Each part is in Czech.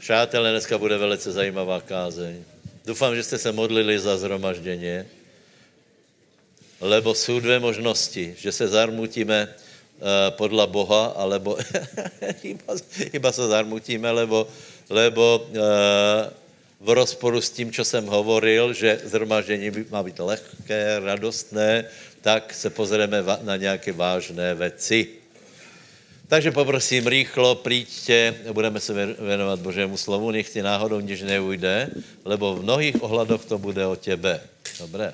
Přátelé, dneska bude velice zajímavá kázeň. Doufám, že jste se modlili za zhromaždění, lebo jsou dvě možnosti, že se zarmutíme uh, podle Boha, alebo iba, iba se zarmutíme, lebo, lebo uh, v rozporu s tím, co jsem hovoril, že zhromaždění má být lehké, radostné, tak se pozrieme na nějaké vážné věci. Takže poprosím rýchlo, príďte, budeme se věnovat Božému slovu, nech ti náhodou nič neujde, lebo v mnohých ohledoch to bude o tebe. Dobré.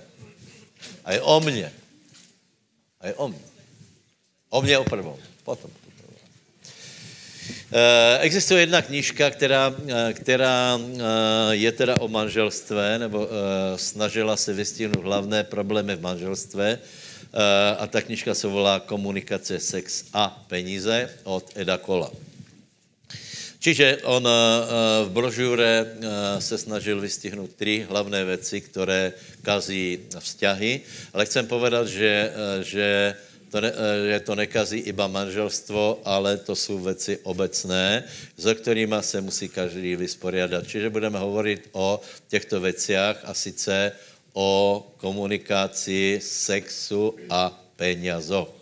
A je o mně. A je o mně. O mně o prvom. Potom. Eh, existuje jedna knížka, která, eh, která eh, je teda o manželstve, nebo snažila se vystihnout hlavné problémy v manželstve. A ta knižka se volá Komunikace, sex a peníze od Eda Kola. Čiže on v brožure se snažil vystihnout tři hlavné věci, které kazí vzťahy, ale chcem povedat, že, že to ne, eh, že to nekazí iba manželstvo, ale to jsou věci obecné, se kterými se musí každý vysporiadat. Čiže budeme hovorit o těchto věciach a sice o komunikaci, sexu a penězoch.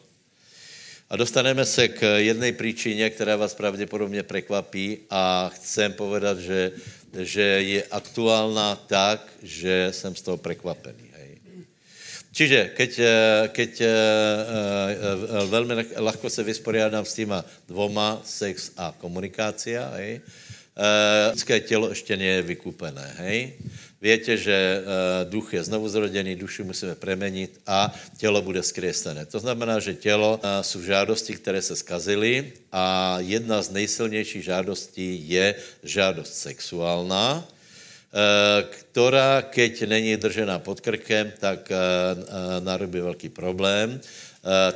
A dostaneme se k jedné příčině, která vás pravděpodobně překvapí a chcem povedat, že, že je aktuálna tak, že jsem z toho překvapený. Čiže keď, eh, keď uh, uh, velmi lahko se vysporiadám s týma dvoma, sex a komunikácia, hej, lidské tělo ještě je vykupené, hej. Víte, že uh, duch je znovu zrodený, duši musíme premenit a tělo bude skreslené. To znamená, že tělo uh, jsou žádosti, které se skazily a jedna z nejsilnějších žádostí je žádost sexuálna, Eh, která, keď není držená pod krkem, tak eh, eh, narobí velký problém.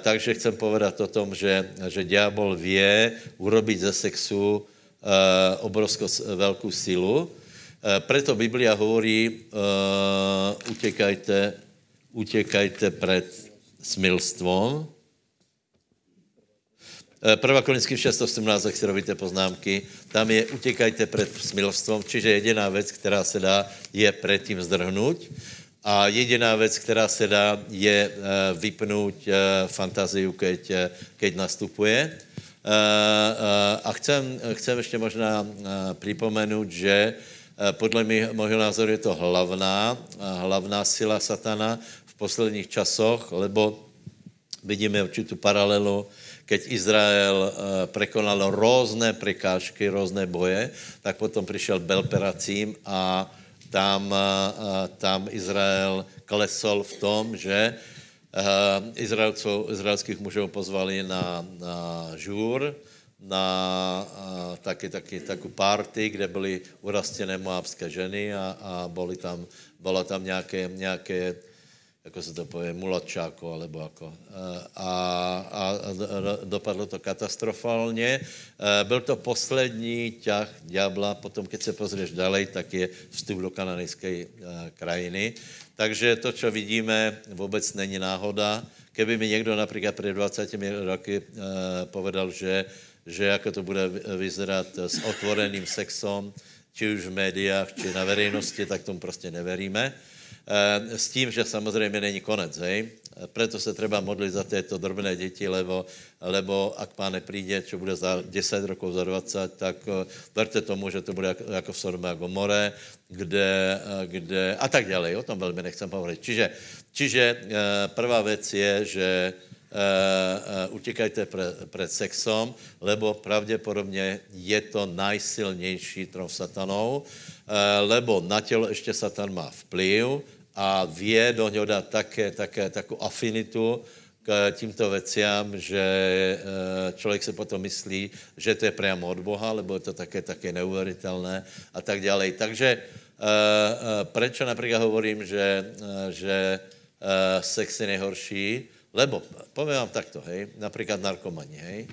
Takže chcem povedat o tom, že, že diabol vie urobiť ze sexu obrovskou velkou silu. Preto Biblia hovorí, utekajte, utekajte před smilstvom, 1. Korinským 6.18, jak si robíte poznámky, tam je utěkajte před smilstvom, čiže jediná věc, která se dá, je předtím zdrhnout. A jediná věc, která se dá, je uh, vypnout uh, fantaziu, keď, uh, keď nastupuje. Uh, uh, a chcem, chcem ještě možná uh, připomenout, že uh, podle mého názoru je to hlavná, uh, hlavná sila satana v posledních časoch, lebo vidíme určitou paralelu keď Izrael eh, prekonal různé prekážky, různé boje, tak potom přišel Belperacím a tam, eh, tam Izrael klesol v tom, že eh, Izraelců, izraelských mužů pozvali na, na žůr, na taky, taky, takovou party, kde byly urastěné moabské ženy a, a byly tam, bylo tam nějaké, nějaké jako se to pově, mulačáko, alebo jako. A, a, a dopadlo to katastrofálně. Byl to poslední ťah ďábla, potom, keď se pozřeš dalej, tak je vstup do kananejské krajiny. Takže to, co vidíme, vůbec není náhoda. Keby mi někdo například před 20 roky povedal, že, že jako to bude vyzerat s otvoreným sexem, či už v médiách, či na veřejnosti, tak tomu prostě neveríme. Eh, s tím, že samozřejmě není konec, hej. Proto se třeba modlit za této drobné děti, lebo, lebo ak páne přijde, čo bude za 10 rokov, za 20, tak uh, verte tomu, že to bude jako, v Sodome a Gomore, kde, uh, kde, a tak dále. O tom velmi nechcem hovořit. Čiže, čiže prvá věc je, že pre, před sexom, lebo pravděpodobně je to najsilnější trov satanov, uh, lebo na tělo ještě satan má vplyv, a vě do něho dát také, také takovou afinitu k tímto veciám, že eh, člověk se potom myslí, že to je přímo od Boha, lebo je to také, také neuvěřitelné a tak dále. Takže eh, eh, proč například hovorím, že, že sex je nejhorší? Lebo, povím vám takto, hej, například narkomani, hej,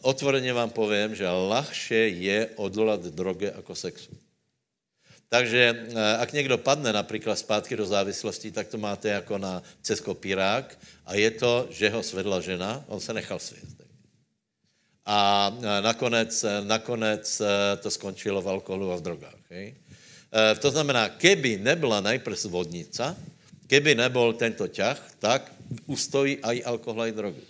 otvoreně vám povím, že lahše je odolat droge jako sexu. Takže eh, ak někdo padne například zpátky do závislosti, tak to máte jako na cez kopírák a je to, že ho svedla žena, on se nechal svět. a nakonec, nakonec to skončilo v alkoholu a v drogách. Hej? To znamená, keby nebyla najprv vodnica, keby nebol tento ťah, tak ustojí aj alkohol, aj drogu.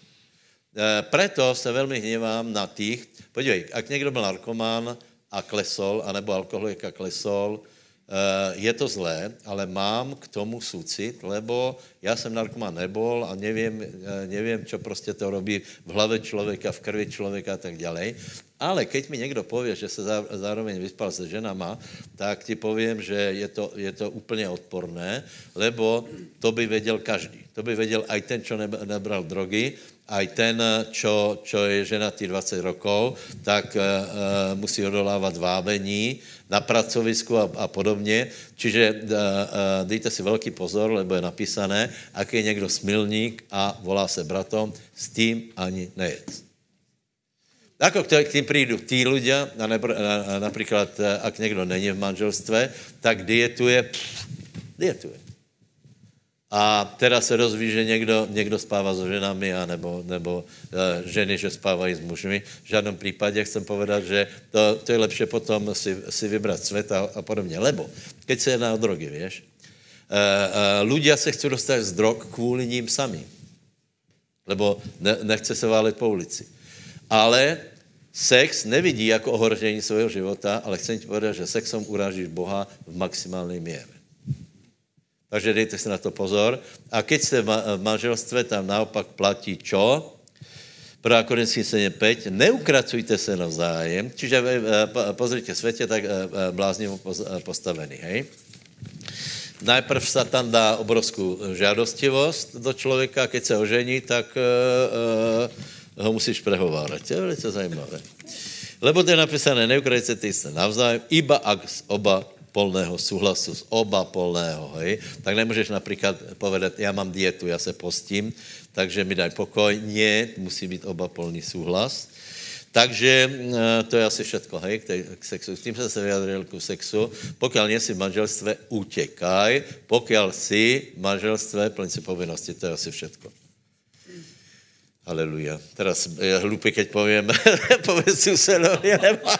Preto se velmi hněvám na tých, podívej, ak někdo byl narkomán a klesol, anebo alkoholik a klesol, Eh, je to zlé, ale mám k tomu súcit, lebo já jsem narkoman nebol a nevím, eh, nevím, čo prostě to robí v hlavě člověka, v krvi člověka a tak dále. Ale keď mi někdo pově, že se zároveň vyspal se ženama, tak ti povím, že je to, je to úplně odporné, lebo to by věděl každý. To by věděl aj ten, čo nebral drogy, aj ten, čo, čo je ženatý 20 rokov, tak uh, musí odolávat vábení na pracovisku a, a podobně. Čiže uh, uh, dejte si velký pozor, lebo je napísané, ak je někdo smilník a volá se bratom, s tím ani nejedz. Ako k tým prídu tí ľudia, a napríklad, ak někdo není v manželstve, tak dietuje, pff, dietuje. A teda se rozví, že někdo, někdo spává s ženami, a nebo, uh, ženy, že spávají s mužmi. V žádném případě chcem povedat, že to, to je lepší potom si, si vybrat svět a, a podobně. Lebo, keď se jedná o drogy, víš, uh, uh, ľudia se chcou dostat z drog kvůli ním sami. Lebo ne, nechce se válet po ulici. Ale sex nevidí jako ohrožení svého života, ale chcem ti povedat, že sexom urážíš Boha v maximální míře. Takže dejte si na to pozor. A keď jste v manželstve, tam naopak platí čo? 1. Korinský 7.5. Neukracujte se navzájem. Čiže eh, pozrite světě, tak eh, eh, bláznivo postavený, hej? Najprv Satan dá obrovskou žádostivost do člověka, keď se ožení, tak ho musíš prehovárat. To je velice zajímavé. Lebo to je napísané, neukracujte se navzájem, iba ak oba polného súhlasu, z oba polného, hej, tak nemůžeš například povedat, já mám dietu, já se postím, takže mi daj pokoj. Nie, musí být oba polný súhlas. Takže eh, to je asi všetko, hej, k, tej, k sexu. S tím jsem se vyjadril k sexu. Pokud nejsi v manželstve, utěkaj. Pokud si v manželstve, plň si povinnosti, to je asi všetko. Aleluja. Teraz je hlupý, keď povím, povedz susedovi, nebo...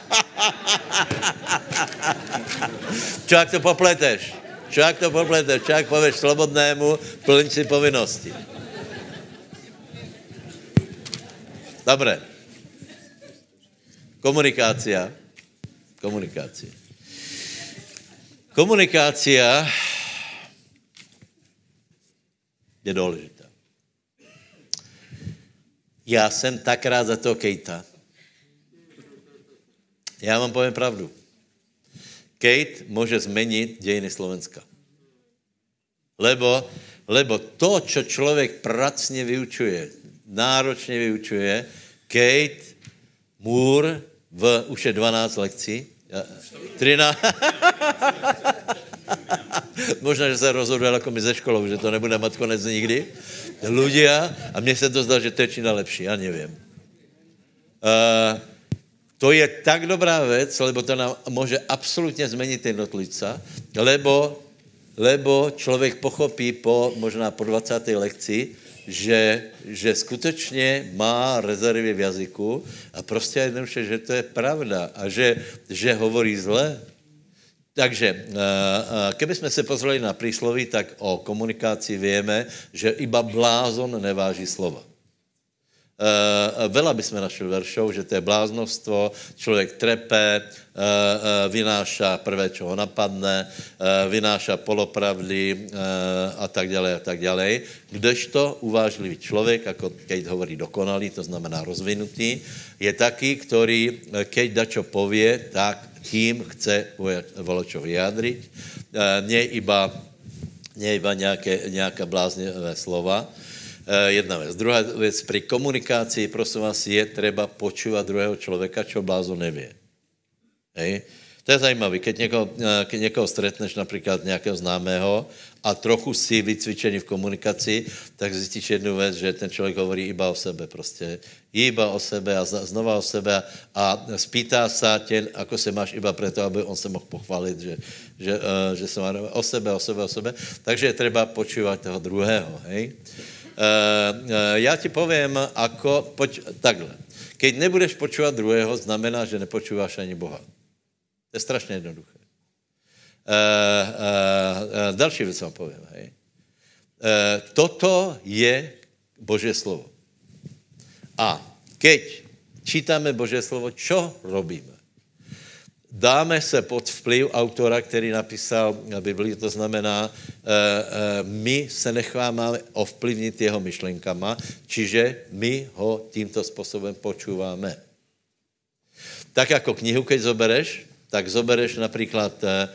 Čo ak to popleteš? Čo ak to popleteš? Čo ak povieš slobodnému, plň si povinnosti. Dobre. Komunikácia. Komunikácia. Komunikácia je důležitá. Já jsem tak rád za toho Kejta. Já vám povím pravdu. Kate může změnit dějiny Slovenska. Lebo, lebo to, čo člověk pracně vyučuje, náročně vyučuje, Kate Moore v už je 12 lekcí, 13. Možná, že se rozhodl jako my ze školou, že to nebude mít konec nikdy. Ľudia, a mně se to zdá, že to je čina lepší, já nevím. Uh, to je tak dobrá věc, lebo to nám může absolutně změnit jednotlivca, lebo, lebo člověk pochopí po možná po 20. lekci, že, že skutečně má rezervy v jazyku a prostě jednoduše, že to je pravda a že, že hovorí zle. Takže, eh, eh, keby jsme se pozreli na prísloví, tak o komunikaci víme, že iba blázon neváží slova. Uh, veľa by sme našli veršov, že to je bláznostvo, člověk trepe, vynáša prvé, čo ho napadne, vynáša polopravdy a tak ďalej a tak ďalej. Kdežto uvážlivý člověk, ako keď hovorí dokonalý, to znamená rozvinutý, je taký, ktorý, keď dačo povie, tak tím chce voločo vyjádriť. Uh, nie iba, nie iba nejaké, nejaká bláznivé slova, Eh, jedna věc. Druhá věc, při komunikaci, prosím vás, je třeba počívat druhého člověka, čo blázo nevě. Hej? To je zajímavé, keď někoho, eh, keď někoho stretneš, například nějakého známého, a trochu si vycvičený v komunikaci, tak zjistíš jednu věc, že ten člověk hovorí iba o sebe prostě. Iba o sebe a znova o sebe a spýtá se tě, ako se máš iba proto, aby on se mohl pochválit, že, že, uh, že se má o sebe, o sebe, o sebe. Takže je třeba počívat toho druhého, hej. Uh, uh, já ti povím, ako, poď, takhle. Keď nebudeš počúvat druhého, znamená, že nepočúváš ani Boha. To je strašně jednoduché. Uh, uh, uh, další věc vám povím. Hej. Uh, toto je Boží slovo. A keď čítáme Boží slovo, čo robíme? dáme se pod vplyv autora, který napísal Biblii, to znamená, eh, eh, my se necháme ovplyvnit jeho myšlenkama, čiže my ho tímto způsobem počúváme. Tak jako knihu, keď zobereš, tak zobereš například eh,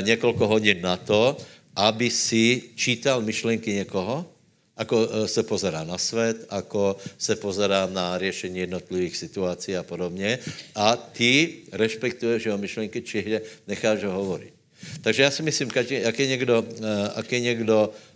několik hodin na to, aby si čítal myšlenky někoho, ako e, se pozerá na svět, ako se pozerá na řešení jednotlivých situací a podobně. A ty respektuješ jeho myšlenky, či necháš ho hovorit. Takže já si myslím, jak je někdo, e, jak je někdo Eh,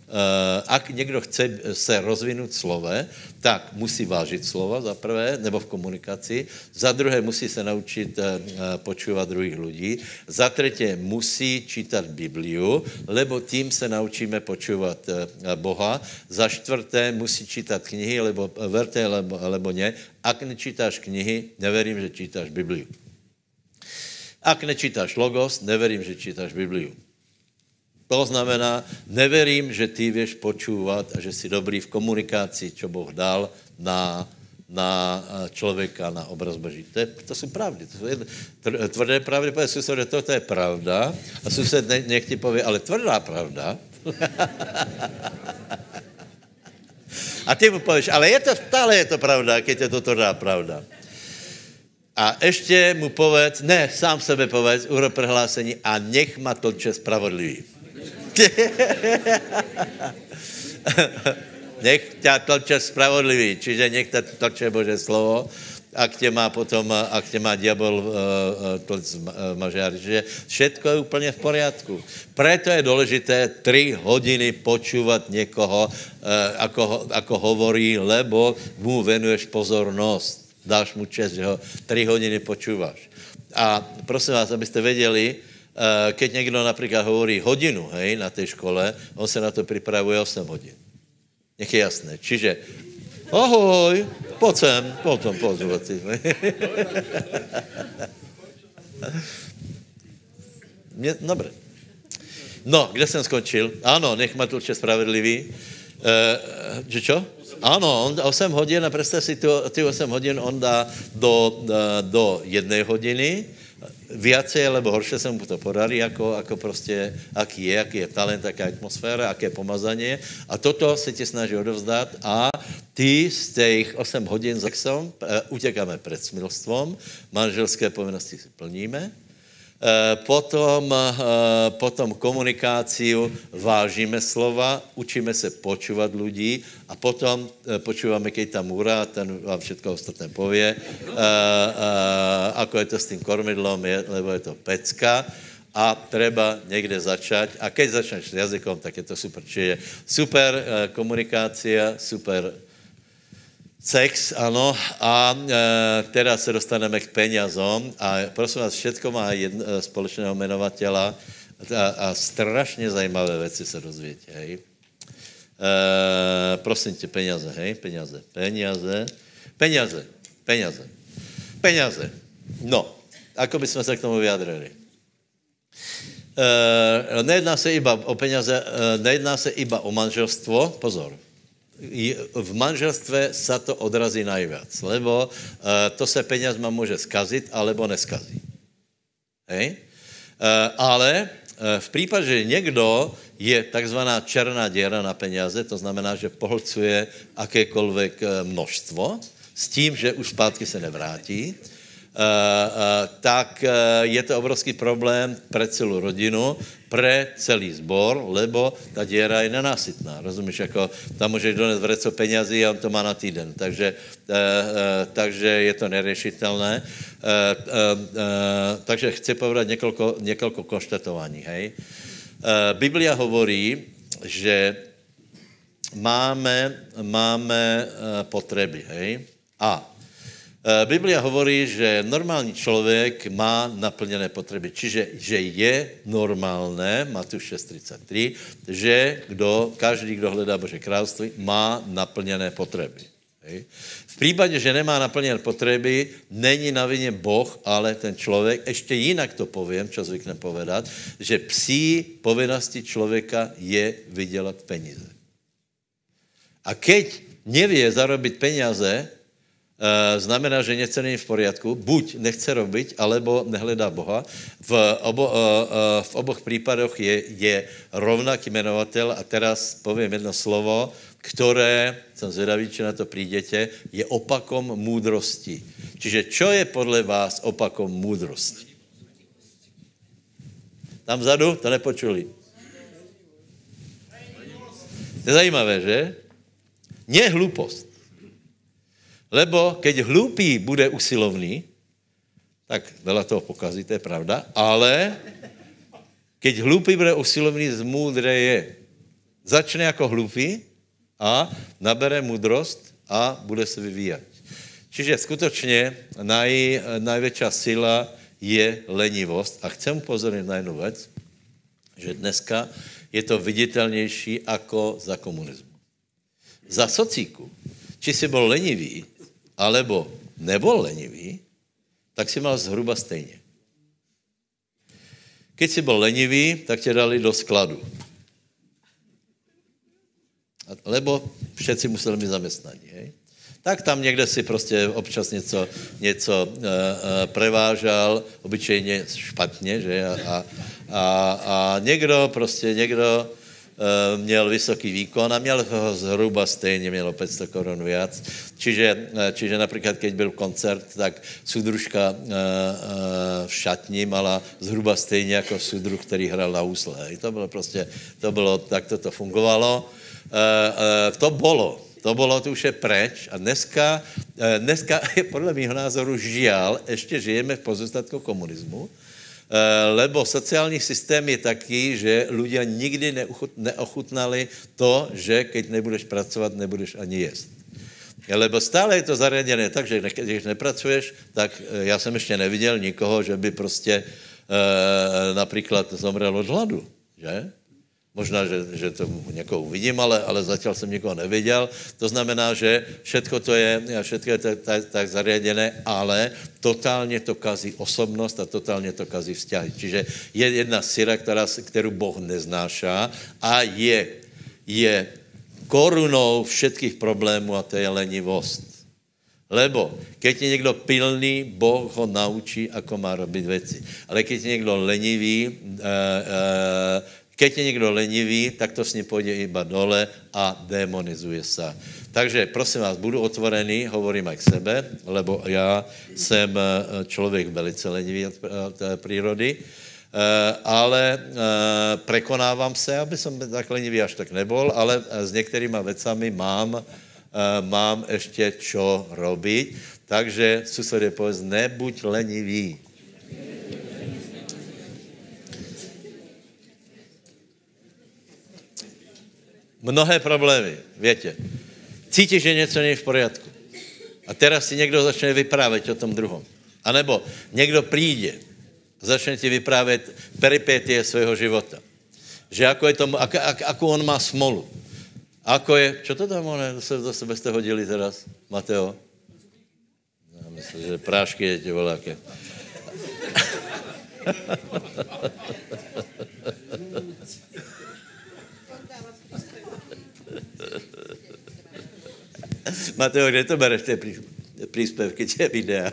ak někdo chce se rozvinout slove, tak musí vážit slova za prvé, nebo v komunikaci, za druhé musí se naučit eh, počúvat druhých lidí, za třetí musí čítat Bibliu, lebo tím se naučíme počúvat eh, Boha, za čtvrté musí čítat knihy, lebo verte, lebo, lebo ne, ak nečítáš knihy, neverím, že čítáš Bibliu. Ak nečítáš logos, neverím, že čítáš Bibliu. To znamená, neverím, že ty věš počúvat a že jsi dobrý v komunikaci, čo Boh dal na, na člověka, na obraz Boží. To, je, to jsou pravdy. To jedne, tvrdé pravdy, protože sused, že toto je pravda a sused ne, ti pově, ale tvrdá pravda. a ty mu pověš, ale je to, stále je to pravda, keď je to tvrdá pravda. A ještě mu povedz, ne, sám sebe povedz, urob prohlásení a nech ma toče spravodlivý. Nech ťa tlče spravodlivý, čiže nech ťa tlče Bože slovo, ak tě má potom, ak tě má diabol uh, tlc uh, mažiar. Že všetko je úplně v poriadku. Preto je důležité tři hodiny počúvat někoho, ako, ako hovorí, lebo mu venuješ pozornost. Dáš mu čest, že ho tři hodiny počúváš. A prosím vás, abyste věděli, Eh, keď někdo například hovorí hodinu hej, na té škole, on se na to připravuje 8 hodin. Nech je jasné. Čiže ahoj, pojď sem, potom pozvat dobré. No, kde jsem skončil? Ano, nech ma tlče spravedlivý. E, že čo? Ano, on 8 hodin, a představ si, ty 8 hodin on dá do, do jedné hodiny, viacej alebo horšie se mu to podarí, jako, jako prostě, aký je, aký je talent, aká je atmosféra, aké pomazanie. A toto se ti snaží odovzdat a ty z těch 8 hodin sexom uh, utěkáme před smilstvom, manželské povinnosti si plníme, potom, eh, potom komunikáciu, vážíme slova, učíme se počúvat lidí a potom eh, počúváme, keď tam úra, ten vám všetko ostatné pově, ako je to s tím kormidlom, je, lebo je to pecka a treba někde začať. A keď začneš s jazykom, tak je to super. Čiže super komunikácia, super Sex, ano. A e, teda se dostaneme k penězom. A prosím vás, všetko má jedno, e, společného jmenovatela a, a strašně zajímavé věci se dozvětě, hej. E, prosím tě, peněze, hej, peněze, peněze, peněze, peněze, peněze. No, ako by jsme se k tomu vyjadrili? E, nejedná se iba o peněze, e, nejedná se iba o manželstvo, pozor, v manželstve sa to odrazí najviac, lebo uh, to se penězma může skazit, alebo neskazí. Hej? Uh, ale uh, v případě, že někdo je takzvaná černá děra na peněze, to znamená, že pohlcuje akékoliv množstvo, s tím, že už zpátky se nevrátí, tak uh, je to obrovský problém pre celou rodinu, pre celý zbor, lebo ta děra je nenásytná. Rozumíš, jako tam můžeš donést vreco penězí a on to má na týden. Takže, takže je to nerešitelné. Takže chci povedat několiko, několiko konštatování. Hej. Biblia hovorí, že máme, máme potřeby. A Eh, Biblia hovorí, že normální člověk má naplněné potřeby. Čiže že je normálné, Matuš 6.33, že kdo, každý, kdo hledá Bože království, má naplněné potřeby. V případě, že nemá naplněné potřeby, není na vině Boh, ale ten člověk, ještě jinak to povím, čo zvykne povedat, že psí povinnosti člověka je vydělat peníze. A keď nevie zarobit peníze, Eh, znamená, že něco není v poriadku, buď nechce robiť, alebo nehledá Boha. V, obo, eh, eh, v oboch případech je, je rovnaký jmenovatel a teraz povím jedno slovo, které, jsem zvědavý, či na to přijdete, je opakom můdrosti. Čiže čo je podle vás opakom můdrosti? Tam vzadu? To nepočuli. To je zajímavé, že? Nie hlupost. Lebo keď hlupý bude usilovný, tak veľa toho pokazí, to je pravda, ale keď hlupý bude usilovný, zmúdre je. Začne jako hlupý a nabere múdrost a bude se vyvíjat. Čiže skutečně naj, najvětší sila je lenivost. A chcem upozornit na jednu věc, že dneska je to viditelnější jako za komunismu. Za socíku, či si byl lenivý, alebo nebol lenivý, tak si mal zhruba stejně. Keď si byl lenivý, tak tě dali do skladu. Lebo všetci museli mít zaměstnání. Hej? Tak tam někde si prostě občas něco, něco uh, uh, prevážal, obyčejně špatně, že? A, a, a, a někdo prostě, někdo Eh, měl vysoký výkon a měl ho zhruba stejně, mělo 500 korun víc. Čiže, eh, čiže například, keď byl koncert, tak sudružka eh, v šatni mala zhruba stejně jako sudruh, který hrál na úsle. To bylo prostě, to bylo, tak to fungovalo. To bylo, to bylo, to už je preč a dneska, dneska je podle mého názoru žial, ještě žijeme v pozostatku komunismu, Eh, lebo sociální systém je taký, že ľudia nikdy neochutnali to, že keď nebudeš pracovat, nebudeš ani jíst. Lebo stále je to zariadené tak, že když nepracuješ, tak eh, já jsem ještě neviděl nikoho, že by prostě e, například zomrel od hladu, že? Možná, že, že to někoho uvidím, ale, ale zatím jsem někoho neviděl. To znamená, že všetko to je, všetko je tak, tak, zariadené, ale totálně to kazí osobnost a totálně to kazí vzťahy. Čiže je jedna syra, která, kterou Boh neznášá a je, je korunou všetkých problémů a to je lenivost. Lebo keď je někdo pilný, Boh ho naučí, ako má robit věci. Ale keď je někdo lenivý, uh, uh, Keď je někdo lenivý, tak to s ním půjde iba dole a demonizuje se. Takže prosím vás, budu otvorený, hovorím aj k sebe, lebo já jsem eh, člověk velice lenivý od eh, ale eh, prekonávám se, aby som tak lenivý až tak nebol, ale s některýma vecami mám, mám ještě čo robiť. Takže susedě povedz, nebuď lenivý. Mnohé problémy, větě. Cítíš, že něco není v poriadku. A teraz si někdo začne vyprávět o tom druhom. A nebo někdo přijde a začne ti vyprávět peripétie svého života. Že ako je tomu, ak, ak, ako on má smolu. Ako je, čo to tam ono, do sebe, do sebe hodili teraz, Mateo? Já myslím, že prášky je tě voláke. Mateo, kde to bereš, ty příspěvky, tě videa?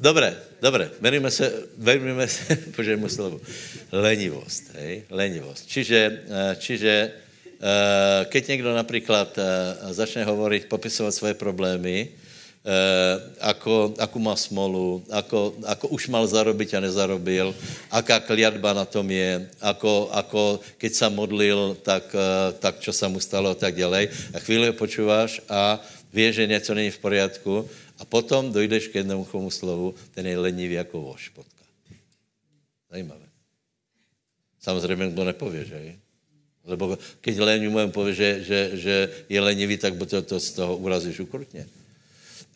dobré, dobré, venujeme se, venujeme se božému slovu. Lenivost, hej, lenivost. Čiže, eh, čiže eh, keď někdo například eh, začne hovorit, popisovat svoje problémy, ako, ako má smolu, ako, ako už mal zarobiť a nezarobil, aká kliatba na tom je, ako, ako keď sa modlil, tak, eh, tak čo sa mu stalo a tak ďalej. A chvíli počúváš a vieš, že něco není v poriadku a potom dojdeš k jednomu chomu slovu, ten je lenivý jako voš, potka. Zajímavé. Samozřejmě to nepově, že? Lebo keď lenivý mu pově, že, že, že je lenivý, tak to, to z toho urazíš ukrutně.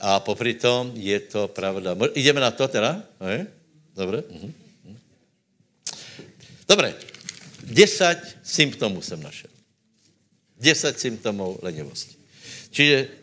A popri tom je to pravda. Ideme na to teda? Je? Dobre? Mhm. Dobre. Desať symptomů jsem našel. Desať symptomů lenivosti. Čiže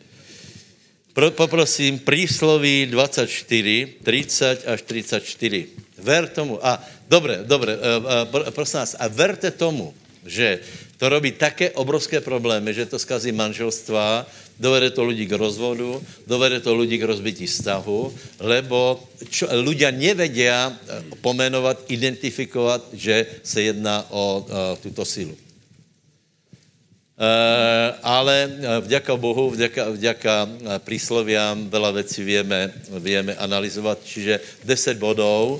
Pro, poprosím, prísloví 24, 30 až 34. Ver tomu. A dobre, dobre, uh, prosím vás, a verte tomu, že to robí také obrovské problémy, že to skazí manželstva, dovede to ľudí k rozvodu, dovede to ľudí k rozbití vztahu, lebo čo, ľudia nevedia pomenovať, identifikovat, že se jedná o uh, tuto sílu. Uh, ale vďaka Bohu, vďaka, vďaka prísloviam veľa vecí vieme, vieme analyzovat, čiže 10 bodov,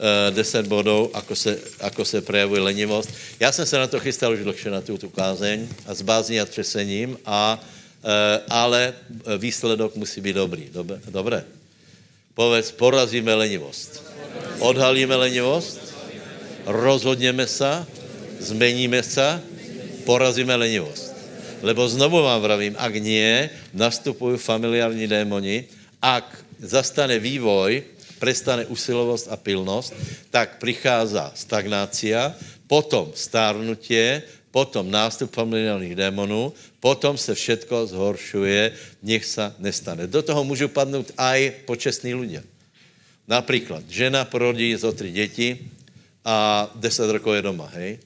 10 bodov, ako se, ako se prejavuje lenivost. Já jsem se na to chystal už dlhšie na tuto kázeň a s bázní a třesením, a, ale výsledok musí být dobrý. Dobré? Povedz, porazíme lenivost. Odhalíme lenivost, rozhodněme se, zmeníme se, porazíme lenivost. Lebo znovu vám vravím, ak nie, nastupují familiární démoni, ak zastane vývoj, prestane usilovost a pilnost, tak prichází stagnácia, potom stárnutie, potom nástup familiárních démonů, potom se všetko zhoršuje, nech se nestane. Do toho můžu padnout aj počestní ľudia. Například, žena porodí zo tři děti a 10 rokov je doma, hej?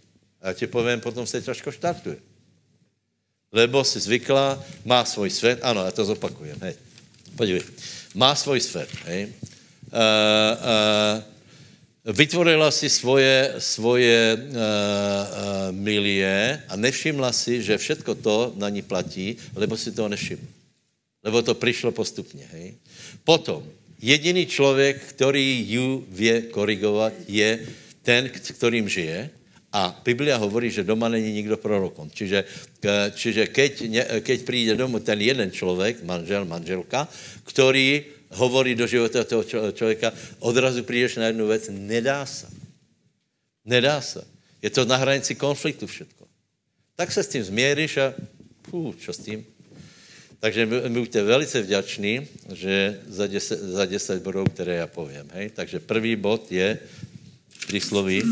A já ti povím, potom se ťažko štartuje. Lebo si zvykla, má svůj svět, ano, já to zopakujem, hej. Podívej, má svůj svět, hej. Uh, uh, vytvorila si svoje, svoje uh, uh, milie a nevšimla si, že všetko to na ní platí, lebo si to nevšimla. Lebo to přišlo postupně, hej. Potom, jediný člověk, který ju vie korigovat, je ten, kterým žije, a Biblia hovorí, že doma není nikdo prorokom. Čiže, čiže keď, keď přijde domů ten jeden člověk, manžel, manželka, který hovorí do života toho člověka, odrazu přijdeš na jednu věc, nedá se. Nedá se. Je to na hranici konfliktu všetko. Tak se s tím změříš a pů, čo s tím? Takže buďte velice vděční, že za 10, za 10 bodů, které já povím. Hej? Takže první bod je prísloví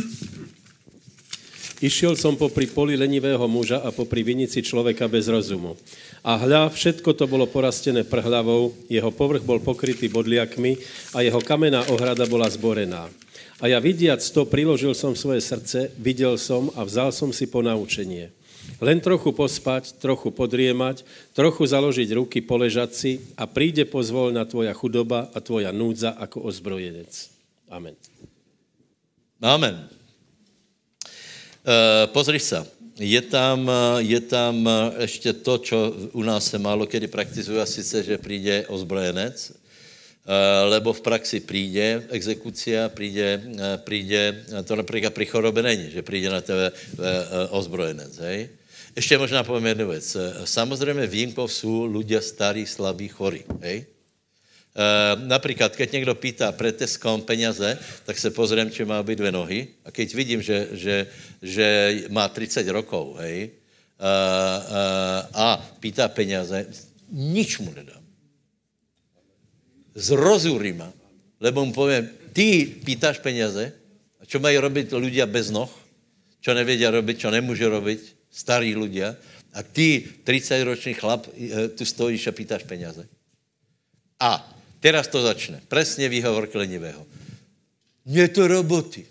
Išiel som popri poli lenivého muža a popri vinici človeka bez rozumu. A hľa, všetko to bolo porastené prhlavou, jeho povrch bol pokrytý bodliakmi a jeho kamená ohrada bola zborená. A ja vidiac to, priložil som svoje srdce, videl som a vzal som si ponaučenie. Len trochu pospať, trochu podriemať, trochu založiť ruky, poležať si a príde pozvolná tvoja chudoba a tvoja núdza ako ozbrojenec. Amen. Amen. Uh, pozri se, je tam, je tam ještě to, co u nás se málo kedy praktizuje, a sice, že přijde ozbrojenec, lebo v praxi přijde exekucia, přijde, přijde to například při chorobe není, že přijde na tebe ozbrojenec, hej? Ještě možná povím jednu věc. Samozřejmě výjimkou jsou ľudia starí, slabí, chorí, hej? Uh, například, keď někdo pýtá preteskom peněze, tak se pozriem, či má být dvě nohy. A keď vidím, že, že, že má 30 rokov, hej, uh, uh, a pýtá peněze, nič mu nedám. Zrozúri ma, lebo mu povím, ty pýtáš peněze, a čo mají robiť ľudia bez noh, čo nevědia robiť, čo nemůže robiť, starí ľudia, a ty, 30-ročný chlap, tu stojíš a pýtáš peněze. A Teraz to začne. Presně výhovor klenivého. Mě to roboty.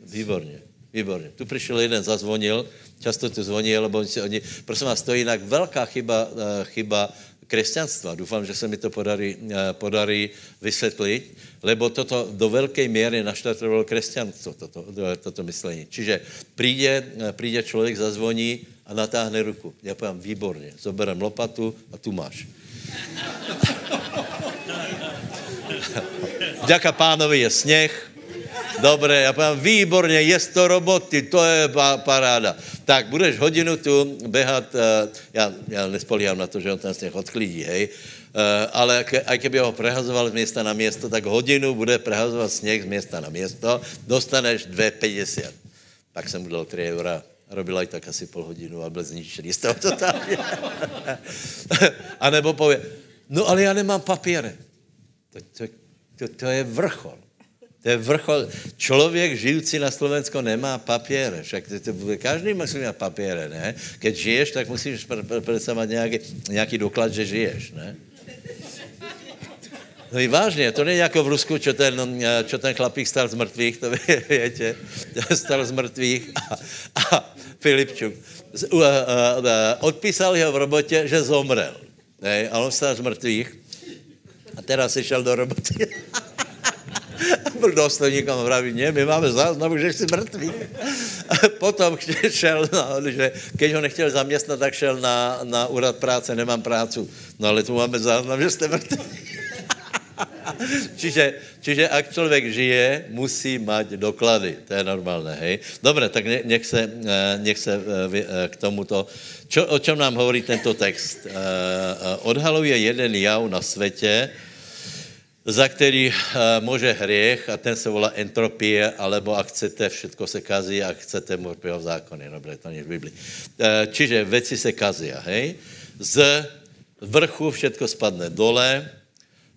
Výborně, výborně. Tu přišel jeden, zazvonil, často tu zvonil, lebo oni, oni prosím vás, to je jinak velká chyba, eh, chyba křesťanstva. Doufám, že se mi to podarí, eh, podarí vysvětlit, lebo toto do velké míry naštartovalo křesťanstvo, toto, toto myšlení. Čiže přijde, eh, přijde člověk, zazvoní a natáhne ruku. Já povím, výborně, zoberem lopatu a tu máš. Vďaka pánovi je sněh. Dobré, já povím, výborně, je to roboty, to je paráda. Tak, budeš hodinu tu běhat, uh, já, já nespolíhám na to, že on ten sněh odklidí, hej, uh, ale aj keby ho prehazoval z města na město, tak hodinu bude prehazovat sněh z města na město, dostaneš 2,50. Pak jsem mu dal 3 eura robila i tak asi půl hodinu a byl zničený z toho totálně. a nebo pově, no ale já nemám papíry. To, to, to, to je vrchol. To je vrchol. Člověk žijící na Slovensko nemá papíry. Však to, to, každý musí mít papíry, ne? Keď žiješ, tak musíš představovat nějaký, nějaký doklad, že žiješ, ne? No i vážně, to není jako v Rusku, čo ten, čo ten chlapík stal z mrtvých, to větě, stal z mrtvých a, a Filipčuk. Uh, uh, uh, odpísali ho v robotě, že zomrel. Ne? A on stal z mrtvých a teraz si šel do roboty. byl důstojník a vraví, ne, my máme záznam, že jsi mrtvý. Potom šel, no, že keď ho nechtěl zaměstnat, tak šel na, na úrad práce, nemám prácu. No ale tu máme záznam, že jste mrtvý. čiže, čiže ak člověk žije, musí mať doklady. To je normálné, hej. Dobre, tak nech se, eh, nech se eh, eh, k tomuto... Čo, o čem nám hovorí tento text? Odhaluje jeden jav na světě, za který může hriech a ten se volá entropie, alebo ak chcete, všetko se kazí, ak chcete Murphyho zákony. Dobre, to nie v Biblii. Čiže veci se kazí, hej. Z vrchu všetko spadne dole,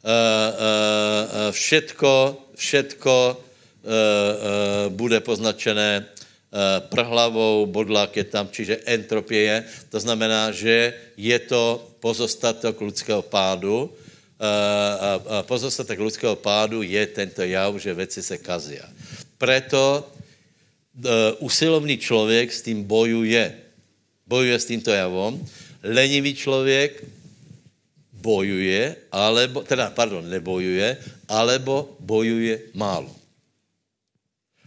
Eh, eh, všetko, všetko eh, bude poznačené prhlavou, bodlák je tam, čiže entropie. To znamená, že je to pozostatek lidského pádu. Pozostatek lidského pádu je tento jav, že věci se kazí. Preto usilovný člověk s tím bojuje. Bojuje s tímto javom. Lenivý člověk bojuje, alebo, teda, pardon, nebojuje, alebo bojuje málo.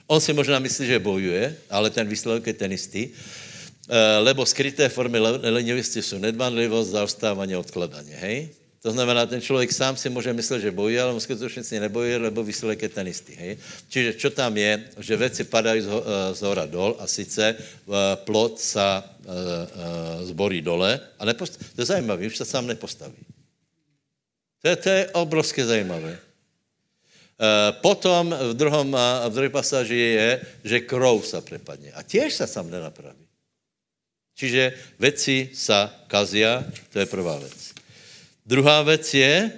On si možná myslí, že bojuje, ale ten výsledek je ten istý, eh, lebo skryté formy lenivosti jsou nedbanlivost, zaostávání, odkladání, hej? To znamená, ten člověk sám si může myslet, že bojuje, ale skutečně nebojuje, lebo výsledek je ten istý. Hej? Čiže čo tam je, že věci padají z, eh, z hora dol a sice uh, plot uh, uh, zborí dole a nepost- to je zajímavé, už se sám nepostaví. To je, to je obrovské zajímavé. Potom v, druhom, v druhé pasáži je, že krov sa prepadne. A tiež sa sam nenapraví. Čiže veci sa kazia, to je prvá vec. Druhá vec je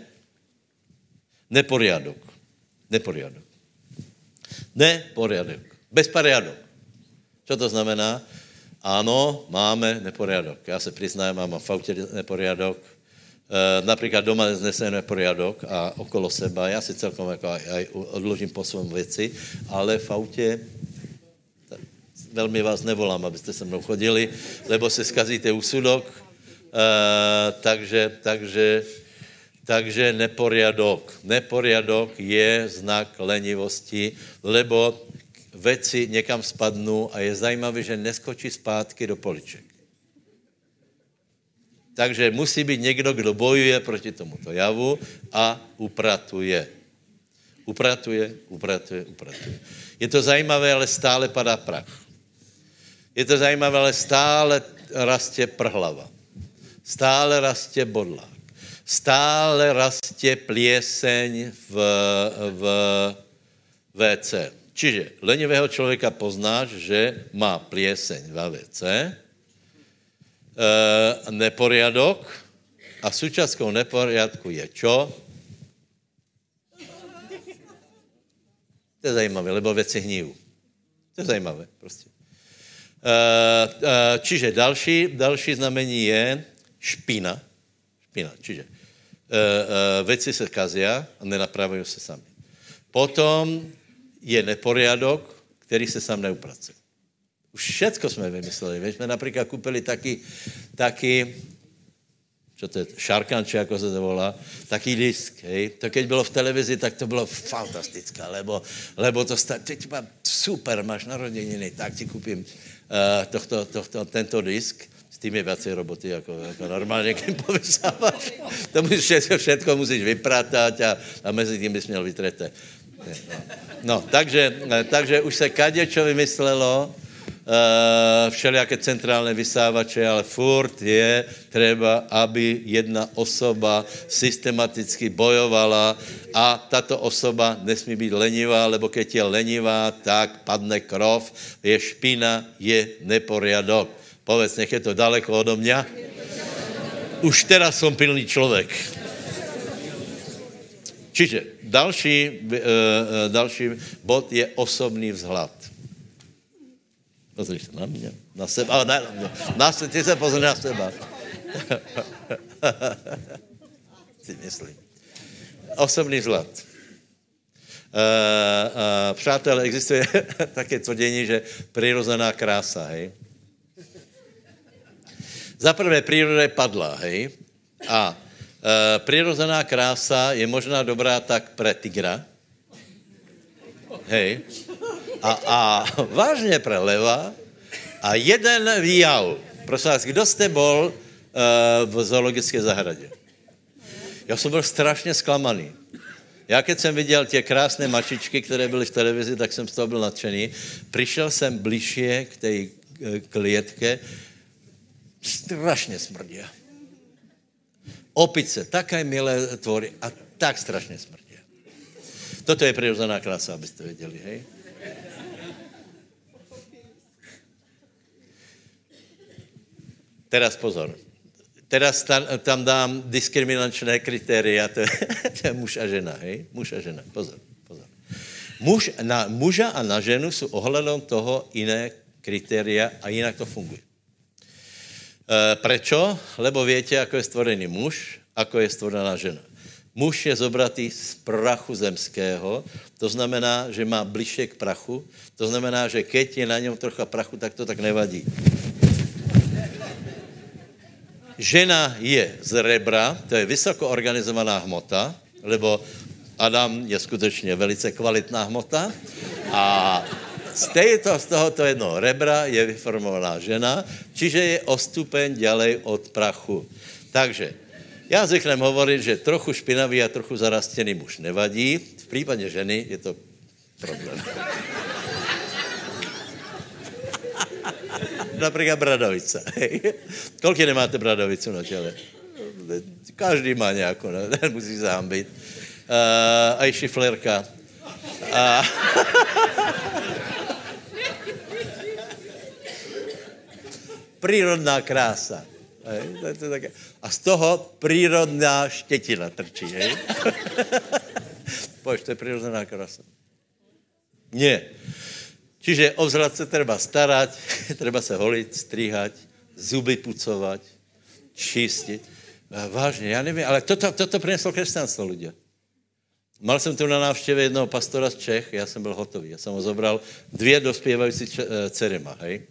neporiadok. Neporiadok. Neporiadok. Bezporiadok. Čo to znamená? Ano, máme neporiadok. Já se přiznám, mám v autě neporiadok, Eh, například doma zneseme poriadok a okolo seba, já si celkom jako aj, odložím po svém věci, ale v autě velmi vás nevolám, abyste se mnou chodili, lebo se skazíte úsudok, takže, takže, takže neporiadok. Neporiadok je znak lenivosti, lebo věci někam spadnou a je zajímavé, že neskočí zpátky do poliček. Takže musí být někdo, kdo bojuje proti tomuto javu a upratuje. Upratuje, upratuje, upratuje. Je to zajímavé, ale stále padá prach. Je to zajímavé, ale stále rastě prhlava. Stále rastě bodlák. Stále rastě plieseň v, v WC. Čiže lenivého člověka poznáš, že má plieseň v WC, e, neporiadok a součástkou neporiadku je čo? To je zajímavé, lebo věci hníjí. To je zajímavé prostě. E, e, čiže další, další znamení je špina. Špina, čiže e, e, věci se kazia a nenapravují se sami. Potom je neporiadok, který se sám neupracuje. Už všetko jsme vymysleli. My jsme například koupili taky, taky čo to je, šarkan, či jako se to volá, taký disk, hej. To keď bylo v televizi, tak to bylo fantastické, lebo, lebo to sta, teď má super, máš narozeniny, tak ti koupím uh, tohto, tohto, tento disk, s tím je věcej roboty, jako, jako normálně, když povysáváš. To musíš všetko, musíš vypratat a, a mezi tím bys měl vytrete. No, takže, takže už se kadečo vymyslelo, uh, všelijaké centrálne vysávače, ale furt je třeba, aby jedna osoba systematicky bojovala a tato osoba nesmí být lenivá, lebo keď je lenivá, tak padne krov, je špina, je neporiadok. Povedz, nech je to daleko odo mě. Už teraz som pilný člověk. Čiže další, uh, další bod je osobný vzhled. Pozri se na mě, na seba, ale ne na mě. Na se, ty se pozri na seba. si myslím. Osobný vzhled. Uh, přátelé, existuje také tvrdění, že přirozená krása, hej. Za prvé, příroda je padla, hej. A uh, přirozená krása je možná dobrá tak pre tigra, hej. A, a vážně pre leva a jeden výjav. Prosím vás, kdo jste bol uh, v zoologické zahradě? Já jsem byl strašně zklamaný. Já keď jsem viděl tě krásné mačičky, které byly v televizi, tak jsem z toho byl nadšený. Přišel jsem bližšie k té eh, klietke, strašně smrdě. Opice, také milé tvory a tak strašně smrdě. Toto je přirozená krása, abyste věděli, hej? Teraz pozor. Teraz tam, tam dám diskriminačné kritéria, to je, to je muž a žena, hej? Muž a žena, pozor, pozor. Muž na, muža a na ženu jsou ohledom toho jiné kritéria a jinak to funguje. E, prečo? Lebo větě, jako je stvorený muž, ako je stvorená žena. Muž je zobratý z prachu zemského, to znamená, že má bližšie k prachu, to znamená, že keď je na něm trocha prachu, tak to tak nevadí. Žena je z rebra, to je vysoko organizovaná hmota, lebo Adam je skutečně velice kvalitná hmota a z, této, z tohoto jednoho rebra je vyformovaná žena, čiže je o stupeň ďalej od prachu. Takže já zvyknem hovorit, že trochu špinavý a trochu zarastěný muž nevadí. V případě ženy je to problém. Například bradavice. Kolik nemáte bradavicu na těle? Každý má nějakou, ne? musí se hambit. Uh, a i šiflerka. prírodná krása. A z toho prírodná štětina trčí. Hej? Pojď, to je prírodná krása. Nie. Čiže o vzhled se treba starať, treba se holit, stříhat, zuby pucovat, čistit. Vážně, já nevím, ale toto, toto přineslo křesťanstvo lidé. Mal jsem tu na návštěvě jednoho pastora z Čech, já jsem byl hotový. Já jsem ho zobral dvě dospěvající eh, dcerima, hej.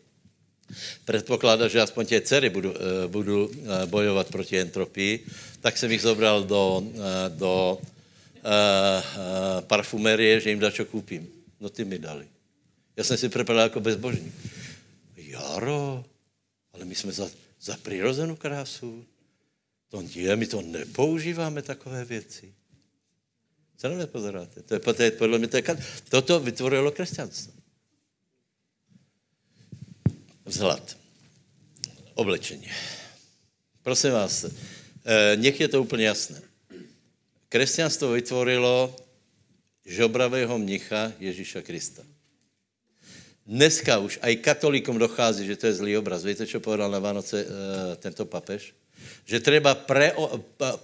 Předpokládá, že aspoň tě dcery budu, eh, budu eh, bojovat proti entropii, tak jsem jich zobral do, do uh, parfumerie, že jim dačo koupím. No ty mi dali. Já jsem si připadal jako bezbožník. Jaro, ale my jsme za, za přirozenou krásu. To je, my to nepoužíváme takové věci. Co na pozoráte? To je, to je podle mě, to je, toto vytvorilo křesťanstvo. Vzhled. Oblečení. Prosím vás, eh, nech je to úplně jasné. Křesťanstvo vytvorilo žobravého mnicha Ježíša Krista. Dneska už aj katolíkom dochází, že to je zlý obraz. Víte, čo povedal na Vánoce e, tento papež? Že treba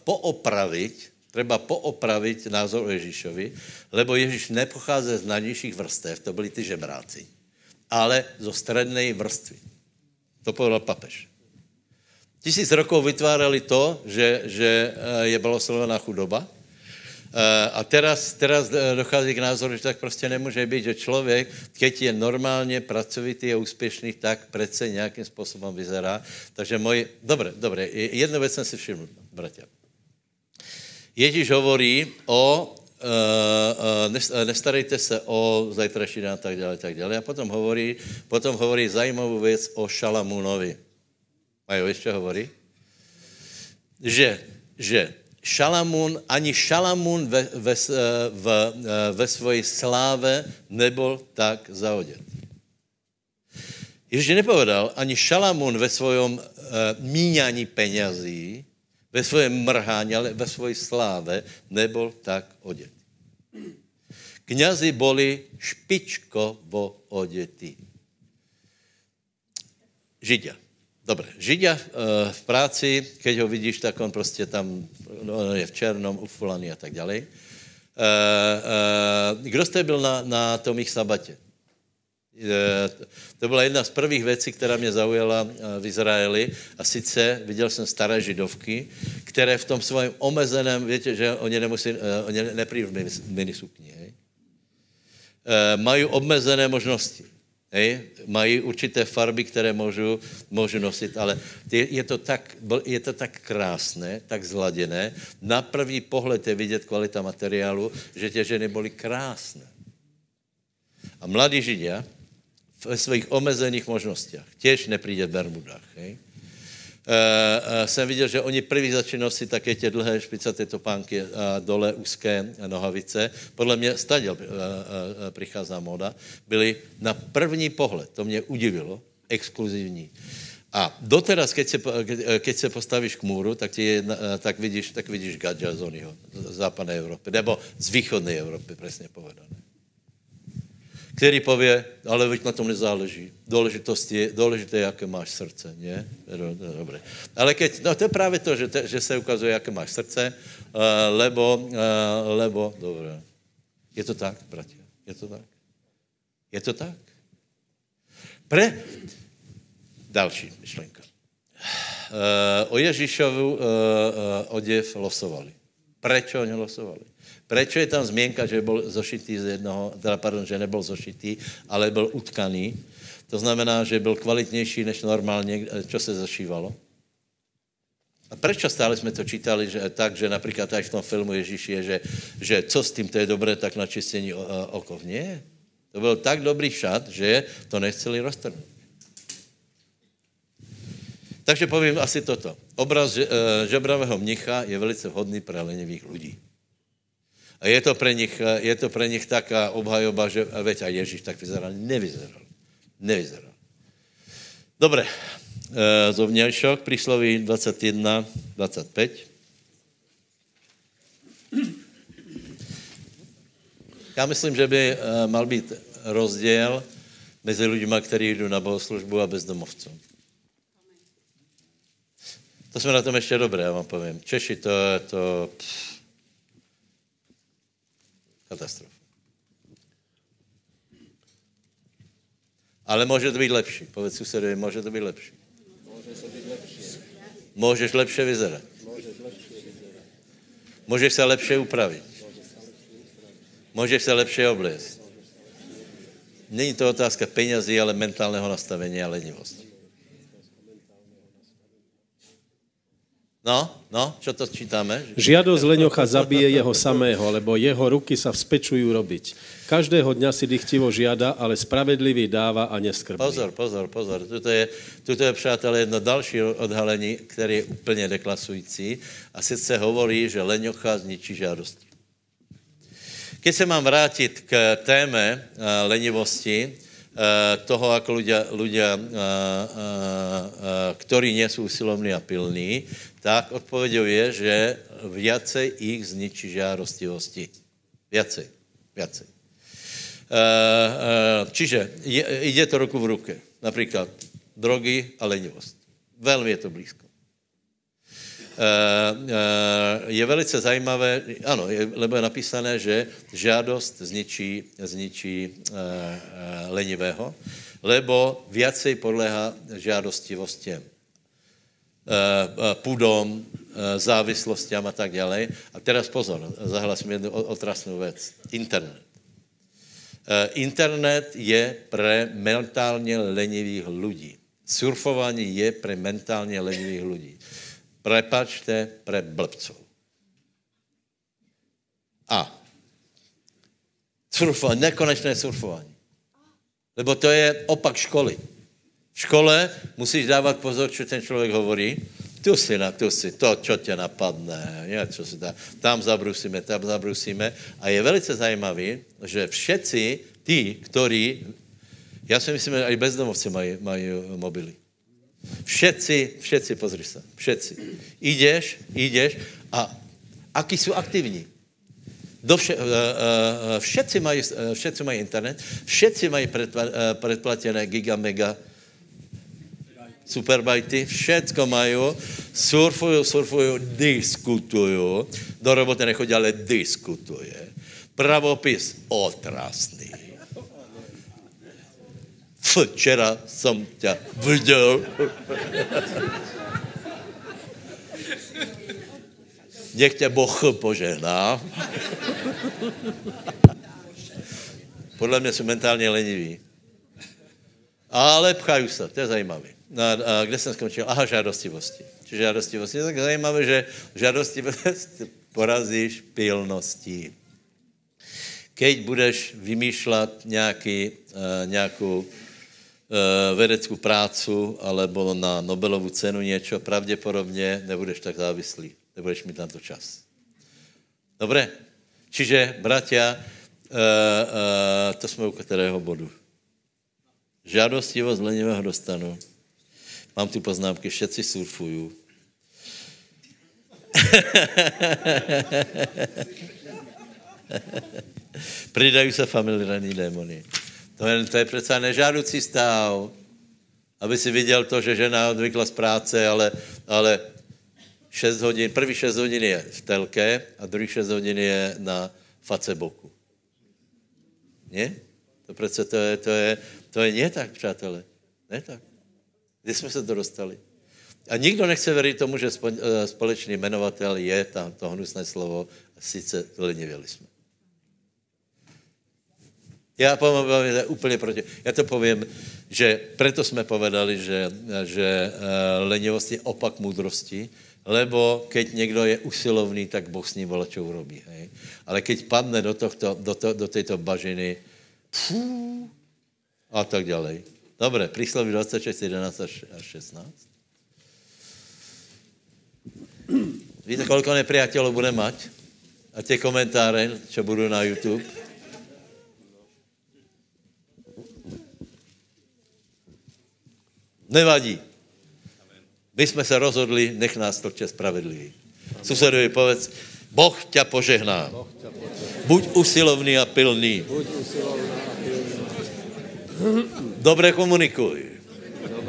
poopravit, treba poopravit názor Ježíšovi, lebo Ježíš nepochází z najnižších vrstev, to byli ty žebráci, ale zo strednej vrstvy. To povedal papež. Tisíc rokov vytvárali to, že, že e, je blahoslovená chudoba, Eh, a teraz, teraz eh, dochází k názoru, že tak prostě nemůže být, že člověk, keď je normálně pracovitý a úspěšný, tak přece nějakým způsobem vyzerá. Takže můj, dobré, dobré, jednu věc jsem si všiml, bratia. Ježíš hovorí o uh, nestarejte se o zajtraší den a tak dále, tak dále. A potom hovorí, potom hovorí zajímavou věc o Šalamunovi. Majo, ještě hovorí? Že, že Šalamun, ani Šalamun ve, ve, v, ve svoji sláve nebyl tak zaodět. Ježíš nepovedal, ani Šalamun ve svojom uh, míňání penězí, ve svém mrhání, ale ve svoji sláve nebyl tak odět. Kňazi boli špičkovo odětí. Židia. Dobre, Židia uh, v práci, keď ho vidíš, tak on prostě tam no, je v černom, ufulaný a tak dále. Uh, uh, kdo jste byl na, na tom jich sabatě? To byla jedna z prvých věcí, která mě zaujala v Izraeli a sice viděl jsem staré židovky, které v tom svém omezeném, víte, že oni nemusí, oni neprijí v minisukni, hej? mají obmezené možnosti. Hej? Mají určité farby, které můžu, můžu nosit, ale je, je, to tak, je to tak krásné, tak zladěné. Na první pohled je vidět kvalita materiálu, že tě ženy byly krásné. A mladí židia ve svých omezených možnostech těž nepríde v Bermudách. Hej? Uh, uh, jsem viděl, že oni první začali nosit také tě dlhé špicaté topánky a dole úzké nohavice. Podle mě staděl uh, uh, přichází moda. Byli na první pohled, to mě udivilo, exkluzivní. A doteraz, keď se, keď se postavíš k můru, tak, ti, tak vidíš, tak vidíš Gadža z z západné Evropy, nebo z východné Evropy, přesně povedané který pově, ale veď na tom nezáleží. Důležitost je, důležité je, jaké máš srdce. Nie? Dobré. Ale keď, no to je právě to, že, te, že se ukazuje, jaké máš srdce, uh, lebo, uh, lebo, dobré. Je to tak, bratě? Je to tak? Je to tak? Pre... Další myšlenka. Uh, o Ježíšovu uh, uh, oděv losovali. Proč oni losovali? Proč je tam změnka, že byl zošitý z jednoho, teda pardon, že nebyl zošitý, ale byl utkaný? To znamená, že byl kvalitnější než normálně, čo se zašívalo. A proč stále jsme to čítali že, tak, že například aj v tom filmu Ježíši je, že, že co s tím to je dobré, tak na čistění okov. Nie. To byl tak dobrý šat, že to nechceli roztrhnout. Takže povím asi toto. Obraz eh, žebravého mnicha je velice vhodný pro lenivých lidí. A je to pre nich, je to pre nich taká obhajoba, že veď a Ježíš tak vyzeral. Nevyzeral. Nevyzeral. Dobre, e, zovňajšok, prísloví 21, 25. Já myslím, že by e, mal být rozdíl mezi lidmi, kteří jdou na bohoslužbu a bezdomovců. To jsme na tom ještě dobré, já vám povím. Češi to, to pff, Katastrofa. Ale může to být lepší. Povedz susedovi, může to být lepší. Může to být lepší. Můžeš lepše vyzerat. Můžeš se lepše upravit. Můžeš se lepše oblést. Není to otázka penězí, ale mentálního nastavení a lenivosti. No, no, čo to čítáme? Žiadosť leňocha zabije jeho samého, lebo jeho ruky sa vzpečujú robiť. Každého dňa si dychtivo žiada, ale spravedlivý dáva a neskrbí. Pozor, pozor, pozor. Tuto je, tuto je, přátelé, jedno další odhalení, které je úplně deklasující. A sice hovorí, že leňocha zničí žádosti. Keď se mám vrátit k téme uh, lenivosti, toho, ako ľudia, ľudia ktorí nie sú usilovní a pilní, tak odpovědou je, že viacej ich zničí žárostivosti. Viacej, viacej. Uh, uh, čiže je, ide to ruku v ruke. Například drogy a lenivost. Velmi je to blízko. Uh, uh, je velice zajímavé, ano, je, lebo je napísané, že žádost zničí, zničí uh, lenivého, lebo viacej podléhá žádostivostem. Eh, eh, půdom, eh, závislostiam a tak dále. A teraz pozor, zahlasím jednu otrasnou věc. Internet. Internet je pre mentálně lenivých lidí. Surfování je pre mentálně lenivých lidí. Prepačte, pre blbcov. A surfování, nekonečné surfování. Lebo to je opak školy. V škole musíš dávat pozor, co ten člověk hovorí. Tu si na, tu si, to, čo tě napadne, něco si dá. Tam zabrusíme, tam zabrusíme. A je velice zajímavý, že všetci tí, kteří, já si myslím, že i bezdomovci mají, mají mobily. Všetci, všetci, pozri se, všetci. Jdeš, jdeš a aký jsou aktivní. Do vše, uh, uh, všetci, mají, uh, všetci mají internet, všetci mají predpla, predplatené giga, mega, superbajty, všecko mají, surfují, surfují, diskutují, do roboty nechodí, ale diskutuje. Pravopis otrasný. Včera jsem tě viděl. Nech tě Boh požehná. Podle mě jsou mentálně leniví. Ale pchají se, to je zajímavé. No a kde jsem skončil? Aha, žádostivosti. Čiže žádostivosti. Je tak zajímavé, že žádostivost porazíš pilností. Keď budeš vymýšlet nějaký, uh, nějakou uh, vedeckou prácu alebo na Nobelovu cenu něco, pravděpodobně nebudeš tak závislý. Nebudeš mít na to čas. Dobré? Čiže, bratia, uh, uh, to jsme u kterého bodu? Žádostivost lenivého dostanu. Mám tu poznámky, všetci surfují. Přidají se familiární démony. To je, to je přece nežádoucí stav, aby si viděl to, že žena odvykla z práce, ale, ale 6 hodin, první 6 hodin je v telke a druhý 6 hodin je na faceboku. Ne? To přece to je, to je, to je nie tak, přátelé. Ne tak. Kde jsme se to dostali? A nikdo nechce věřit tomu, že eh, společný jmenovatel je tam to hnusné slovo, sice lenivěli jsme. Já povím úplně proti. Já to povím, že proto jsme povedali, že, že uh, lenivost je opak moudrosti, lebo keď někdo je usilovný, tak Boh s ním čo urobí. Hej? Ale keď padne do, tohto, do, to, do této bažiny, fú, a tak dále. Dobré, prísloví 26, 11 až 16. Víte, kolik nepriateľov bude mať? A tie komentáře, čo budou na YouTube? Nevadí. My jsme se rozhodli, nech nás toče spravedlivý. Susedovi povedz, Boh tě požehná. Buď usilovný a pilný. Dobre komunikuj.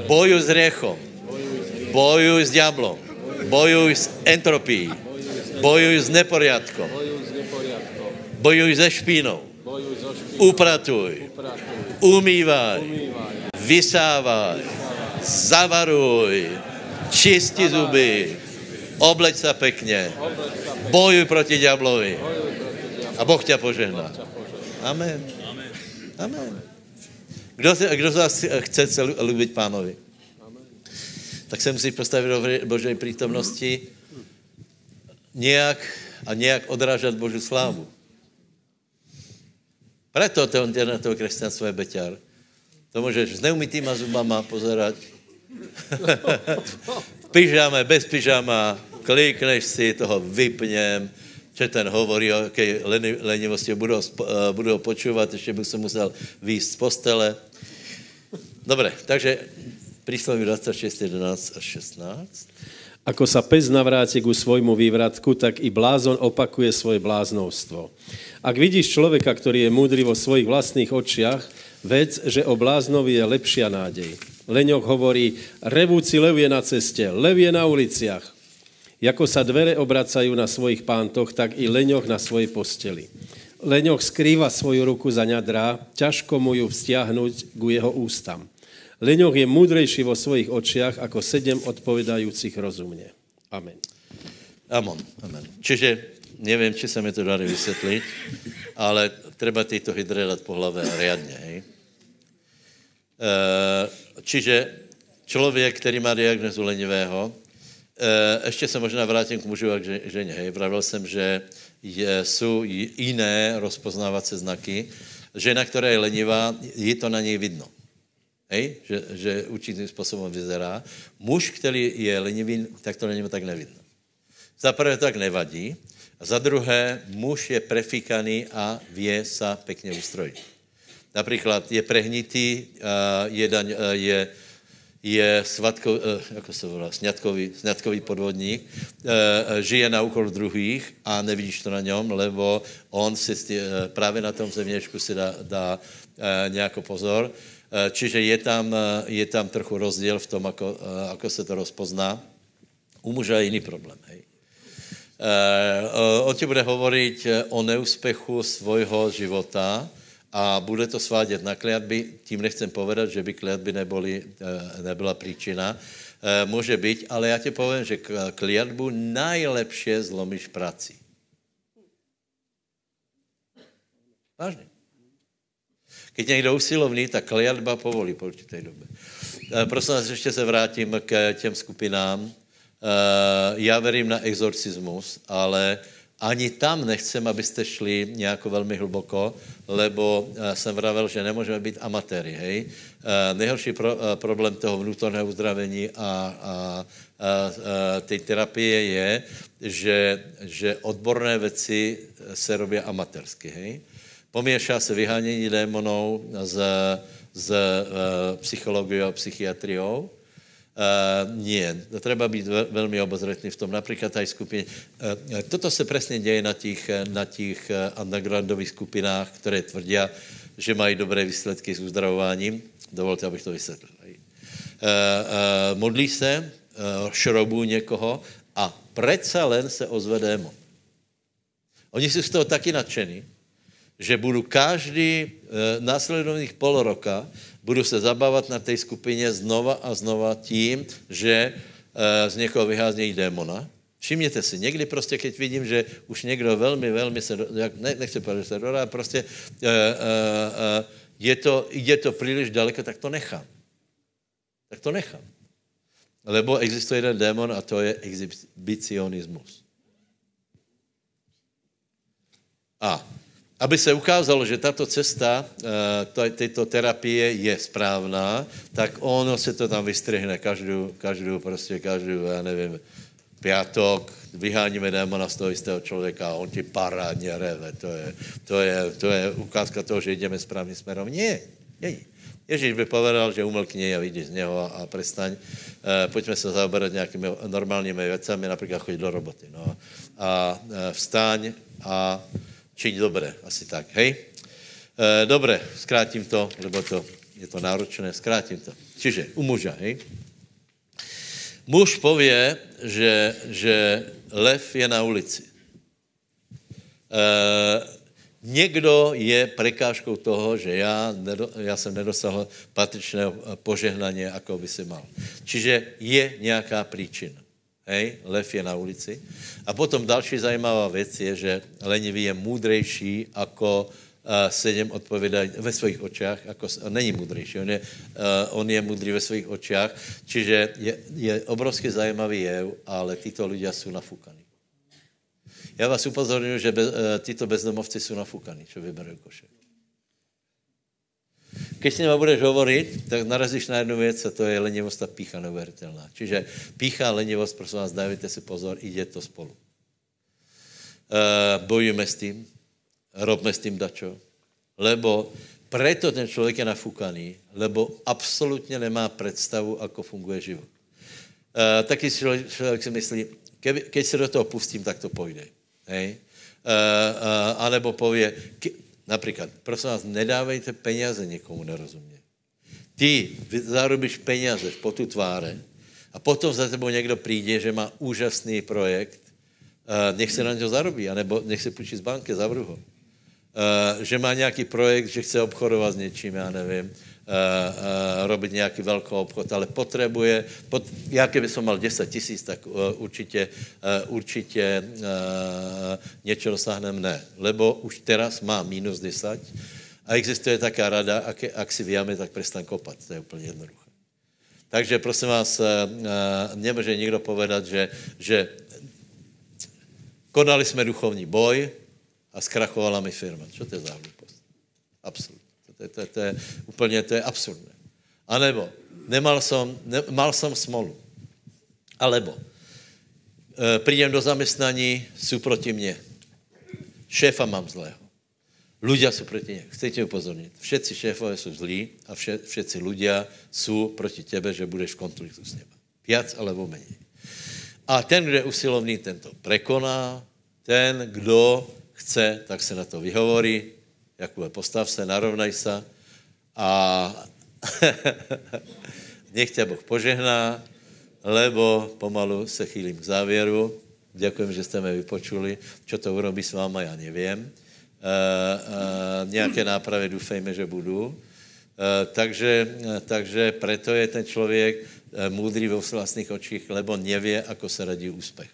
Bojuj s riechom. Bojuj s diablom. Bojuj s entropií. Bojuj s neporiadkom. Bojuj se špínou. Upratuj. Umývaj. Vysávaj. Zavaruj. Čisti zuby. Obleď se pekně. Bojuj proti diablovi. A Boh tě požehná. Amen. Amen. Kdo, kdo z vás chce se lubit pánovi? Tak se musí postavit do Božej přítomnosti nějak a nějak odrážet Boží slávu. Preto to on na toho křesťanstvo je beťar. To můžeš s neumytýma zubama pozerať. v pyžame, bez pyžama, klikneš si, toho vypněm, že ten hovorí o jaké lenivosti, budu, eh, budu ho počúvat, ještě bych se musel výjít z postele. Dobre, takže prísloví 26, 11 a 16. Ako sa pes navráti ku svojmu vývratku, tak i blázon opakuje svoje bláznovstvo. Ak vidíš človeka, ktorý je múdry vo svojich vlastných očiach, vec, že o bláznovi je lepšia nádej. Leňok hovorí, revúci lev je na ceste, lev je na uliciach. Jako sa dvere obracajú na svojich pántoch, tak i leňoch na svojej posteli. Leňoch skrýva svoju ruku za ňadrá, ťažko mu ju vzťahnuť ku jeho ústam. Leňoch je múdrejší vo svojich očiach ako sedem odpovedajúcich rozumne. Amen. Amen. Amen. Čiže nevím, či se mi to dá vysvětlit, ale treba tyto hydry dát po hlave riadně. Hej? E, čiže člověk, který má diagnozu lenivého, e, ještě se možná vrátím k mužu a k ženě. Hej? Vravil jsem, že je, jsou jiné rozpoznávací znaky. Žena, která je lenivá, je to na něj vidno. Hej? Že, že určitým způsobem vyzerá. Muž, který je lenivý, tak to na něm tak nevidno. Za prvé tak nevadí, za druhé, muž je prefíkaný a vie sa pekně ustrojit. Například je prehnitý, je, daň, je, je svatko, jako se volá, sňatkový, sňatkový podvodník, žije na úkol druhých a nevidíš to na něm, lebo on si právě na tom zeměčku si dá, dá nějaký pozor čiže je tam, je tam trochu rozdíl v tom, ako, ako se to rozpozná. U muža je jiný problém. Hej. On ti bude hovoriť o neúspechu svojho života a bude to svádět na kliatby. Tím nechcem povedat, že by kliatby neboli, nebyla příčina. Může být, ale já ti povím, že kliatbu najlepšie zlomíš prací. Vážně. Když někdo usilovný, tak kliatba povolí po určité době. Prosím vás, ještě se vrátím k těm skupinám. Já verím na exorcismus, ale ani tam nechcem, abyste šli nějak velmi hluboko, lebo uh, jsem vravel, že nemůžeme být amatéry, hej. Uh, nejhorší pro, uh, problém toho vnútorného uzdravení a, a, a, a té terapie je, že, že odborné věci se robí amatérsky, hej. Poměšá se vyhánění démonů z, z psychologií a psychiatriou, Uh, nie, treba být velmi obozretný v tom. Například aj skupině. Uh, toto se přesně děje na těch, na těch undergroundových skupinách, které tvrdí, že mají dobré výsledky s uzdravováním. Dovolte, abych to vysvětlil. Uh, uh, modlí se, uh, šrobu někoho a přece len se ozve démon. Oni jsou z toho taky nadšení, že budu každý uh, následovných pol roka budu se zabávat na té skupině znova a znova tím, že uh, z někoho vyháznějí démona. Všimněte si, někdy prostě, keď vidím, že už někdo velmi, velmi se, ne, nechci povedat, že se dodá, prostě uh, uh, je, to, je to příliš daleko, tak to nechám. Tak to nechám. Lebo existuje jeden démon a to je exhibicionismus. A aby se ukázalo, že tato cesta uh, této terapie je správná, tak ono se to tam vystrihne každou, každou prostě každou, já nevím, pátok, vyháníme démona z toho jistého člověka a on ti parádně reve. To je, to je, to je ukázka toho, že jdeme správným směrem. Nie, nie. Ježíš by povedal, že umlkni a vidí z něho a, a prestaň. E, pojďme se zaoberat nějakými normálními věcami, například chodit do roboty. No. A e, vstaň a čiť dobré, asi tak, hej? E, dobré, zkrátím to, lebo to je to náročné, zkrátím to. Čiže u muža, hej? Muž pově, že, že lev je na ulici. E, někdo je prekážkou toho, že já, nedo, já jsem nedosahl patričného požehnání, jako by si mal. Čiže je nějaká příčina. Hej, lev je na ulici. A potom další zajímavá věc je, že lenivý je můdrejší jako uh, sedm odpovědání ve svých očích, jako, není můdrejší, on je, uh, on je můdrý ve svých očích, čiže je, je obrovsky zajímavý jev, ale tyto lidé jsou nafukaní. Já vás upozorňuji, že bez, uh, tyto bezdomovci jsou nafukaní, čo vyberou košek. Když s nima budeš hovorit, tak narazíš na jednu věc a to je lenivost a pícha neuvěřitelná. Čiže pícha a lenivost, prosím vás, dávajte si pozor, ide to spolu. Uh, bojujeme s tím, robme s tím dačo, lebo preto ten člověk je nafukaný, lebo absolutně nemá představu, ako funguje život. Uh, taky člověk, člověk si myslí, keby, keď se do toho pustím, tak to půjde. Hej? Uh, uh, anebo pově, Například, prosím vás, nedávejte peněze někomu nerozumě. Ty zarobíš peněze v potu tváře a potom za tebou někdo přijde, že má úžasný projekt, uh, nech se na něj zarobí, anebo nech se půjčí z banky, zavru ho. Uh, že má nějaký projekt, že chce obchodovat s něčím, já nevím, uh, robit nějaký velký obchod, ale potřebuje, pot, já kdyby som mal 10 tisíc, tak uh, určitě, uh, určitě uh, něco dosáhneme ne, lebo už teraz má minus 10 a existuje taká rada, ak, ak si vyjáme, tak přestaň kopat, to je úplně jednoduché. Takže prosím vás, uh, nemůže nikdo povedat, že, že konali jsme duchovní boj a zkrachovala mi firma. Co to je za hlupost? Absolutně. To to, to je úplně, to je absurdné. A nebo nemal som, ne, mal som smolu. Alebo e, přijdem do zaměstnání, jsou proti mně. Šéfa mám zlého. Ľudia jsou proti mně. Chcete upozornit. Všetci šéfové jsou zlí a vše, všetci ľudia jsou proti tebe, že budeš v konfliktu s nimi. Viac alebo méně. A ten, kdo je usilovný, ten to prekoná. Ten, kdo chce, tak se na to vyhovorí. Jakube, postav se, narovnaj se a nech tě Boh požehná, lebo pomalu se chýlím k závěru. Děkujem, že jste mě vypočuli. Čo to urobí s váma, já nevím. nějaké nápravy doufejme, že budu. Takže, takže preto je ten člověk moudrý vo vlastních očích, lebo nevě, ako se radí úspěch.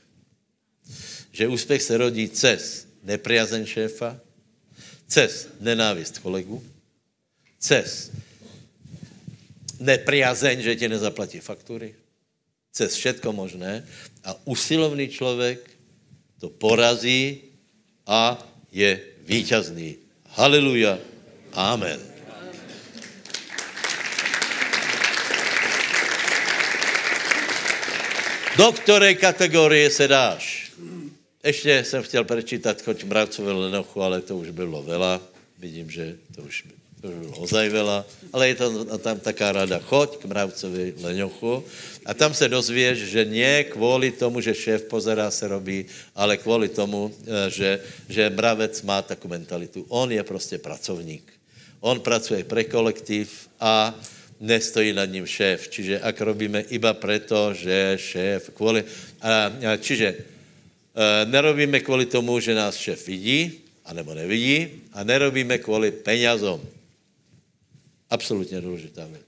Že úspěch se rodí cez nepriazeň šéfa, cez nenávist kolegu, cez nepriazeň, že ti nezaplatí faktury, cez všetko možné a usilovný člověk to porazí a je víťazný. Haleluja. Amen. Do které kategorie se dáš? Ještě jsem chtěl prečítat choď mravcové lenochu, ale to už bylo vela. Vidím, že to už to bylo ozaj vela, ale je to tam taká rada, choď k mravcovi lenochu a tam se dozvěš, že ne kvůli tomu, že šéf pozerá se robí, ale kvůli tomu, eh, že, že mravec má takovou mentalitu. On je prostě pracovník. On pracuje pre kolektiv a nestojí nad ním šéf. Čiže ak robíme iba preto, že šéf kvůli... A, a, čiže nerobíme kvůli tomu, že nás šéf vidí, anebo nevidí, a nerobíme kvůli penězom. Absolutně důležitá věc.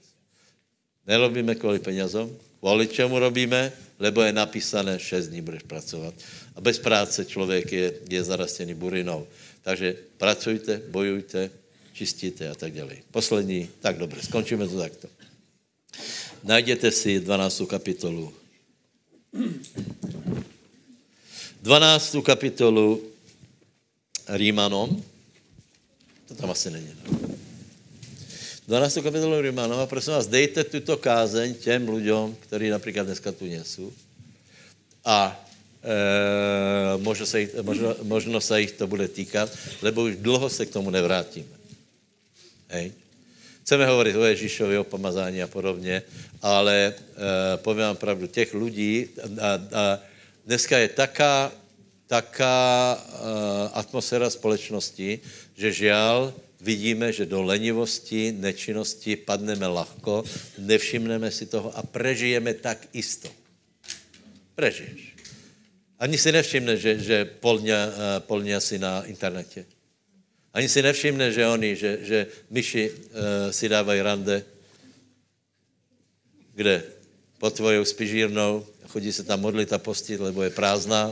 Nerobíme kvůli penězom, kvůli čemu robíme, lebo je napísané, 6 dní budeš pracovat. A bez práce člověk je, je zarastěný burinou. Takže pracujte, bojujte, čistíte a tak dále. Poslední, tak dobře, skončíme to takto. Najděte si 12. kapitolu. 12. kapitolu Rímanom. To tam asi není. No. 12. kapitolu Rímanom a prosím vás, dejte tuto kázeň těm lidem, kteří například dneska tu nesou. A e, možno, se jich, možno, se jich to bude týkat, lebo už dlouho se k tomu nevrátíme. Hej. Chceme hovoriť o Ježíšovi, o pomazání a podobně, ale e, povím vám pravdu, těch lidí, a, a dneska je taká, taká e, atmosféra společnosti, že žial vidíme, že do lenivosti, nečinnosti padneme lahko, nevšimneme si toho a prežijeme tak isto. Prežiješ. Ani si nevšimne, že, že polňa, e, polňa si na internete. Ani si nevšimne, že oni, že, že myši uh, si dávají rande. Kde? Pod tvojou spižírnou. Chodí se tam modlit a postit, lebo je prázdná.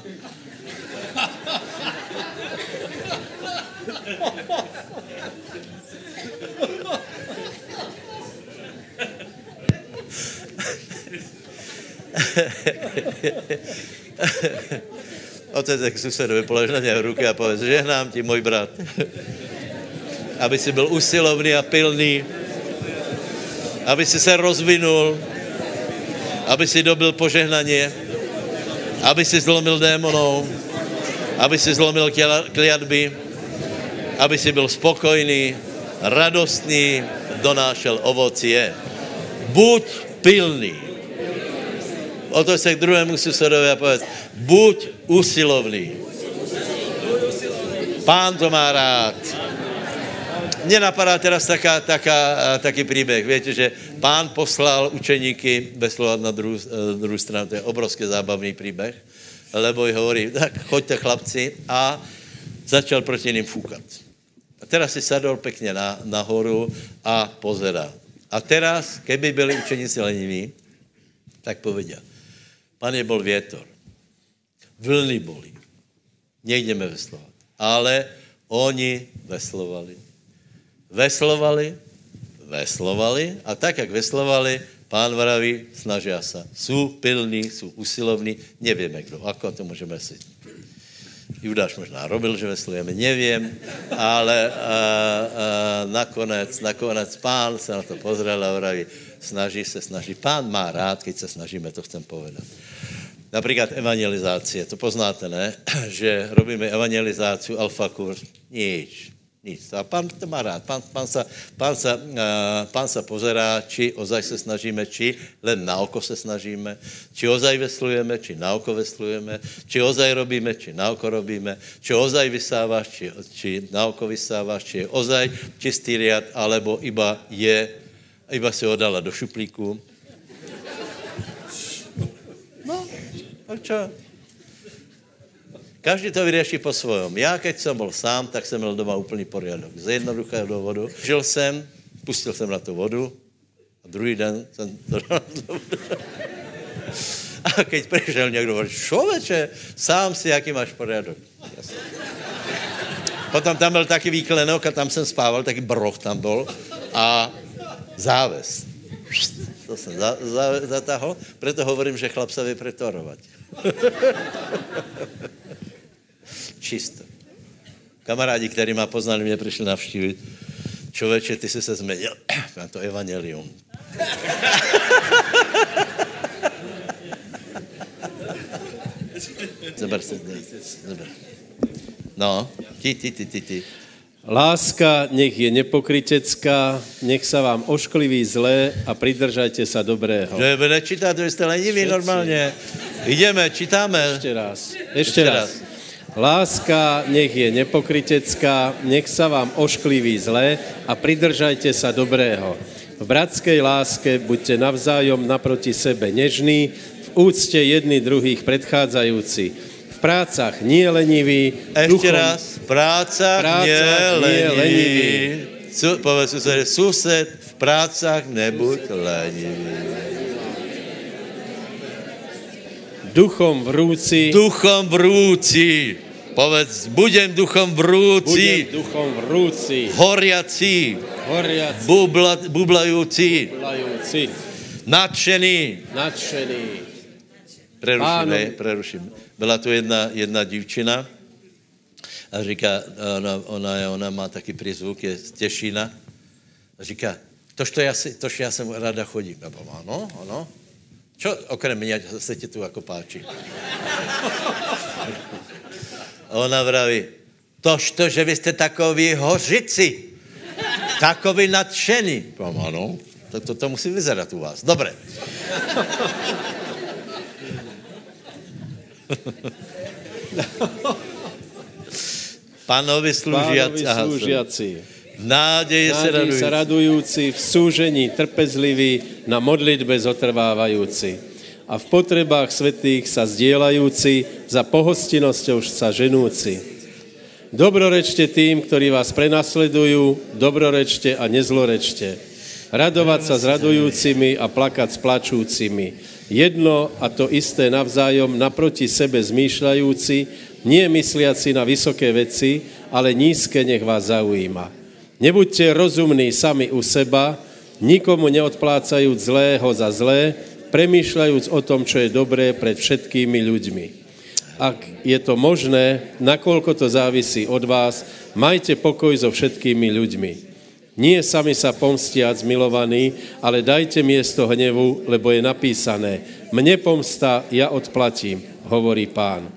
Otec k susedovi polož na něj ruky a povedz, žehnám ti, můj brat. Aby si byl usilovný a pilný. Aby si se rozvinul. Aby si dobil požehnaně. Aby si zlomil démonou. Aby si zlomil kliatby. Aby si byl spokojný, radostný, donášel ovocie. Buď pilný. to se k druhému susedovi a povedz, buď usilovný. Pán to má rád. Mně napadá teraz taká, taká, taký příběh. Víte, že pán poslal učeníky bez slova na druhou, eh, druhou stranu. To je obrovský zábavný příběh. Lebo jí hovorí, tak choďte chlapci a začal proti ním fúkat. A teraz si sadol pekně na, nahoru a pozerá. A teraz, keby byli učeníci leniví, tak povedia, je bol vietor vlny bolí. Nejdeme veslovat. Ale oni veslovali. Veslovali, veslovali a tak, jak veslovali, pán vraví, snaží se. Jsou pilní, jsou usilovní, nevíme kdo. Ako to můžeme si Judáš možná robil, že veslujeme, nevím, ale a, a, nakonec, nakonec pán se na to pozrel a vraví, snaží se, snaží. Pán má rád, když se snažíme, to chcem povedat. Například evangelizácie, to poznáte, ne? Že robíme evangelizáciu alfa kurs, nič, nic. A pán to má rád. Pán, pán, sa, pán, sa, uh, pán sa pozerá, či ozaj se snažíme, či len na oko se snažíme, či ozaj veslujeme, či na oko veslujeme, či ozaj robíme, či na oko robíme, či ozaj vysáváš, či, či na oko vysáváš, či je ozaj čistý riad, alebo iba je, iba si ho dala do šuplíku A čo? Každý to vyřeší po svojom. Já, keď jsem byl sám, tak jsem měl doma úplný poriadok. Z jednoduchého důvodu. Žil jsem, pustil jsem na tu vodu a druhý den jsem to dal. A keď přišel někdo, člověče, sám si, jaký máš poriadok. Jasně. Potom tam byl taky výklenok a tam jsem spával, taky broch tam byl a záves. To jsem za, za, zatáhl, proto hovorím, že chlap se vypretorovat. Čisto. Kamarádi, který má poznali, mě přišli navštívit. Člověče, ty jsi se změnil na to evangelium. Zober se, zober. No, ty, ty, ty, ty, ty. Láska nech je nepokrytecká, nech sa vám oškliví zlé a pridržajte sa dobrého. Že vy nečítáte, vy jste leniví normálně. Ideme, čítáme. Ešte raz. Ešte raz. Láska nech je nepokrytecká, nech sa vám oškliví zlé a pridržajte sa dobrého. V bratskej láske buďte navzájom naproti sebe nežní, v úcte jedni druhých predchádzajúci. V prácach nie leniví, Ještě raz. Práca, Prácach nie nie lenivý. lenivý. Povedz sused, v prácach nebuď lenivý. Duchom vrúci, Duchom vrúci. Povedz, budem duchom vrúci. budem duchom vrúci, Horiaci. horiaci, Bubla, bublajúci. volajúci, Nadšený. nadšený. Preruším, Pánovi. hej, preruším. Byla tu jedna, jedna divčina a říká, ona, ona, je- ona má taky přízvuk, je z Těšína. A říká, tož to já, si, tož já sem ráda chodím. Povím, ano, ano. Čo okrem mě se ti tu jako páči? Ona vraví, tož to, že vy jste takový hořici, takový nadšený. Povím, ano, tak to, to musí vyzerat u vás. Dobré. Pánovi slúžiaci. Pánovi Aha, nádeji se radujú. sa radujúci, v súžení trpezliví, na modlitbe zotrvávajúci. A v potrebách svetých sa zdieľajúci, za pohostinnosťou sa ženúci. Dobrorečte tým, ktorí vás prenasledujú, dobrorečte a nezlorečte. Radovať sa s radujúcimi a plakať s plačúcimi. Jedno a to isté navzájom naproti sebe zmýšľajúci, nie mysliaci na vysoké veci, ale nízke nech vás zaujíma. Nebuďte rozumní sami u seba, nikomu neodplácajúc zlého za zlé, premýšľajúc o tom, čo je dobré pred všetkými ľuďmi. Ak je to možné, nakoľko to závisí od vás, majte pokoj so všetkými ľuďmi. Nie sami sa pomstiac, milovaní, ale dajte miesto hnevu, lebo je napísané, mne pomsta, ja odplatím, hovorí pán.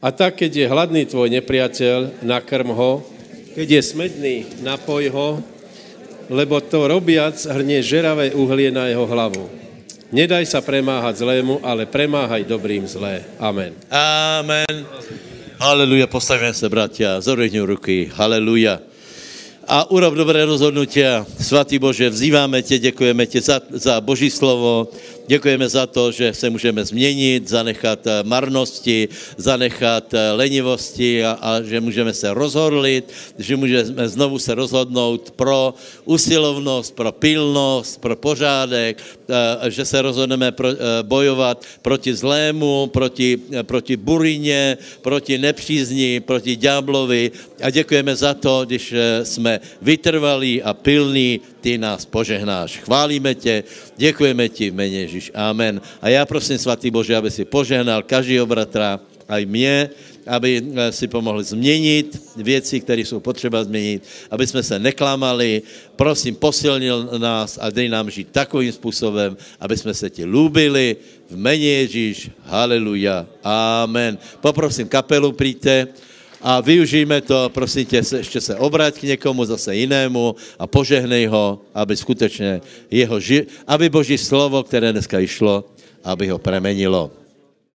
A tak, keď je hladný tvoj nepriateľ, nakrm ho, keď je smedný, napoj ho, lebo to robiac hrnie žeravé uhlie na jeho hlavu. Nedaj sa premáhať zlému, ale premáhaj dobrým zlé. Amen. Amen. Haleluja, postavíme se, bratia, zodvihni ruky. Haleluja. A urob dobré rozhodnutia. Svatý Bože, vzýváme tě, děkujeme tě za, za Boží slovo, děkujeme za to, že se můžeme změnit, zanechat eh, marnosti, zanechat eh, lenivosti a, a že můžeme se rozhodlit, že můžeme znovu se rozhodnout pro usilovnost, pro pilnost, pro pořádek, eh, že se rozhodneme pro, bojovat proti zlému, proti, proti burině, proti nepřízni, proti ďáblovi. A děkujeme za to, když jsme vytrvalí a pilní, ty nás požehnáš. Chválíme tě, děkujeme ti v jméně Ježíš. Amen. A já prosím, svatý Bože, aby si požehnal každého bratra, aj mě, aby eh, si pomohli změnit věci, které jsou potřeba změnit, aby jsme se neklamali. Prosím, posilnil nás a dej nám žít takovým způsobem, aby jsme se ti lúbili v jméně Ježíš. Haleluja. Amen. Poprosím kapelu, přijďte a využijme to, prosím tě, se, ještě se obrať k někomu zase jinému a požehnej ho, aby skutečně jeho ži- aby Boží slovo, které dneska išlo, aby ho premenilo.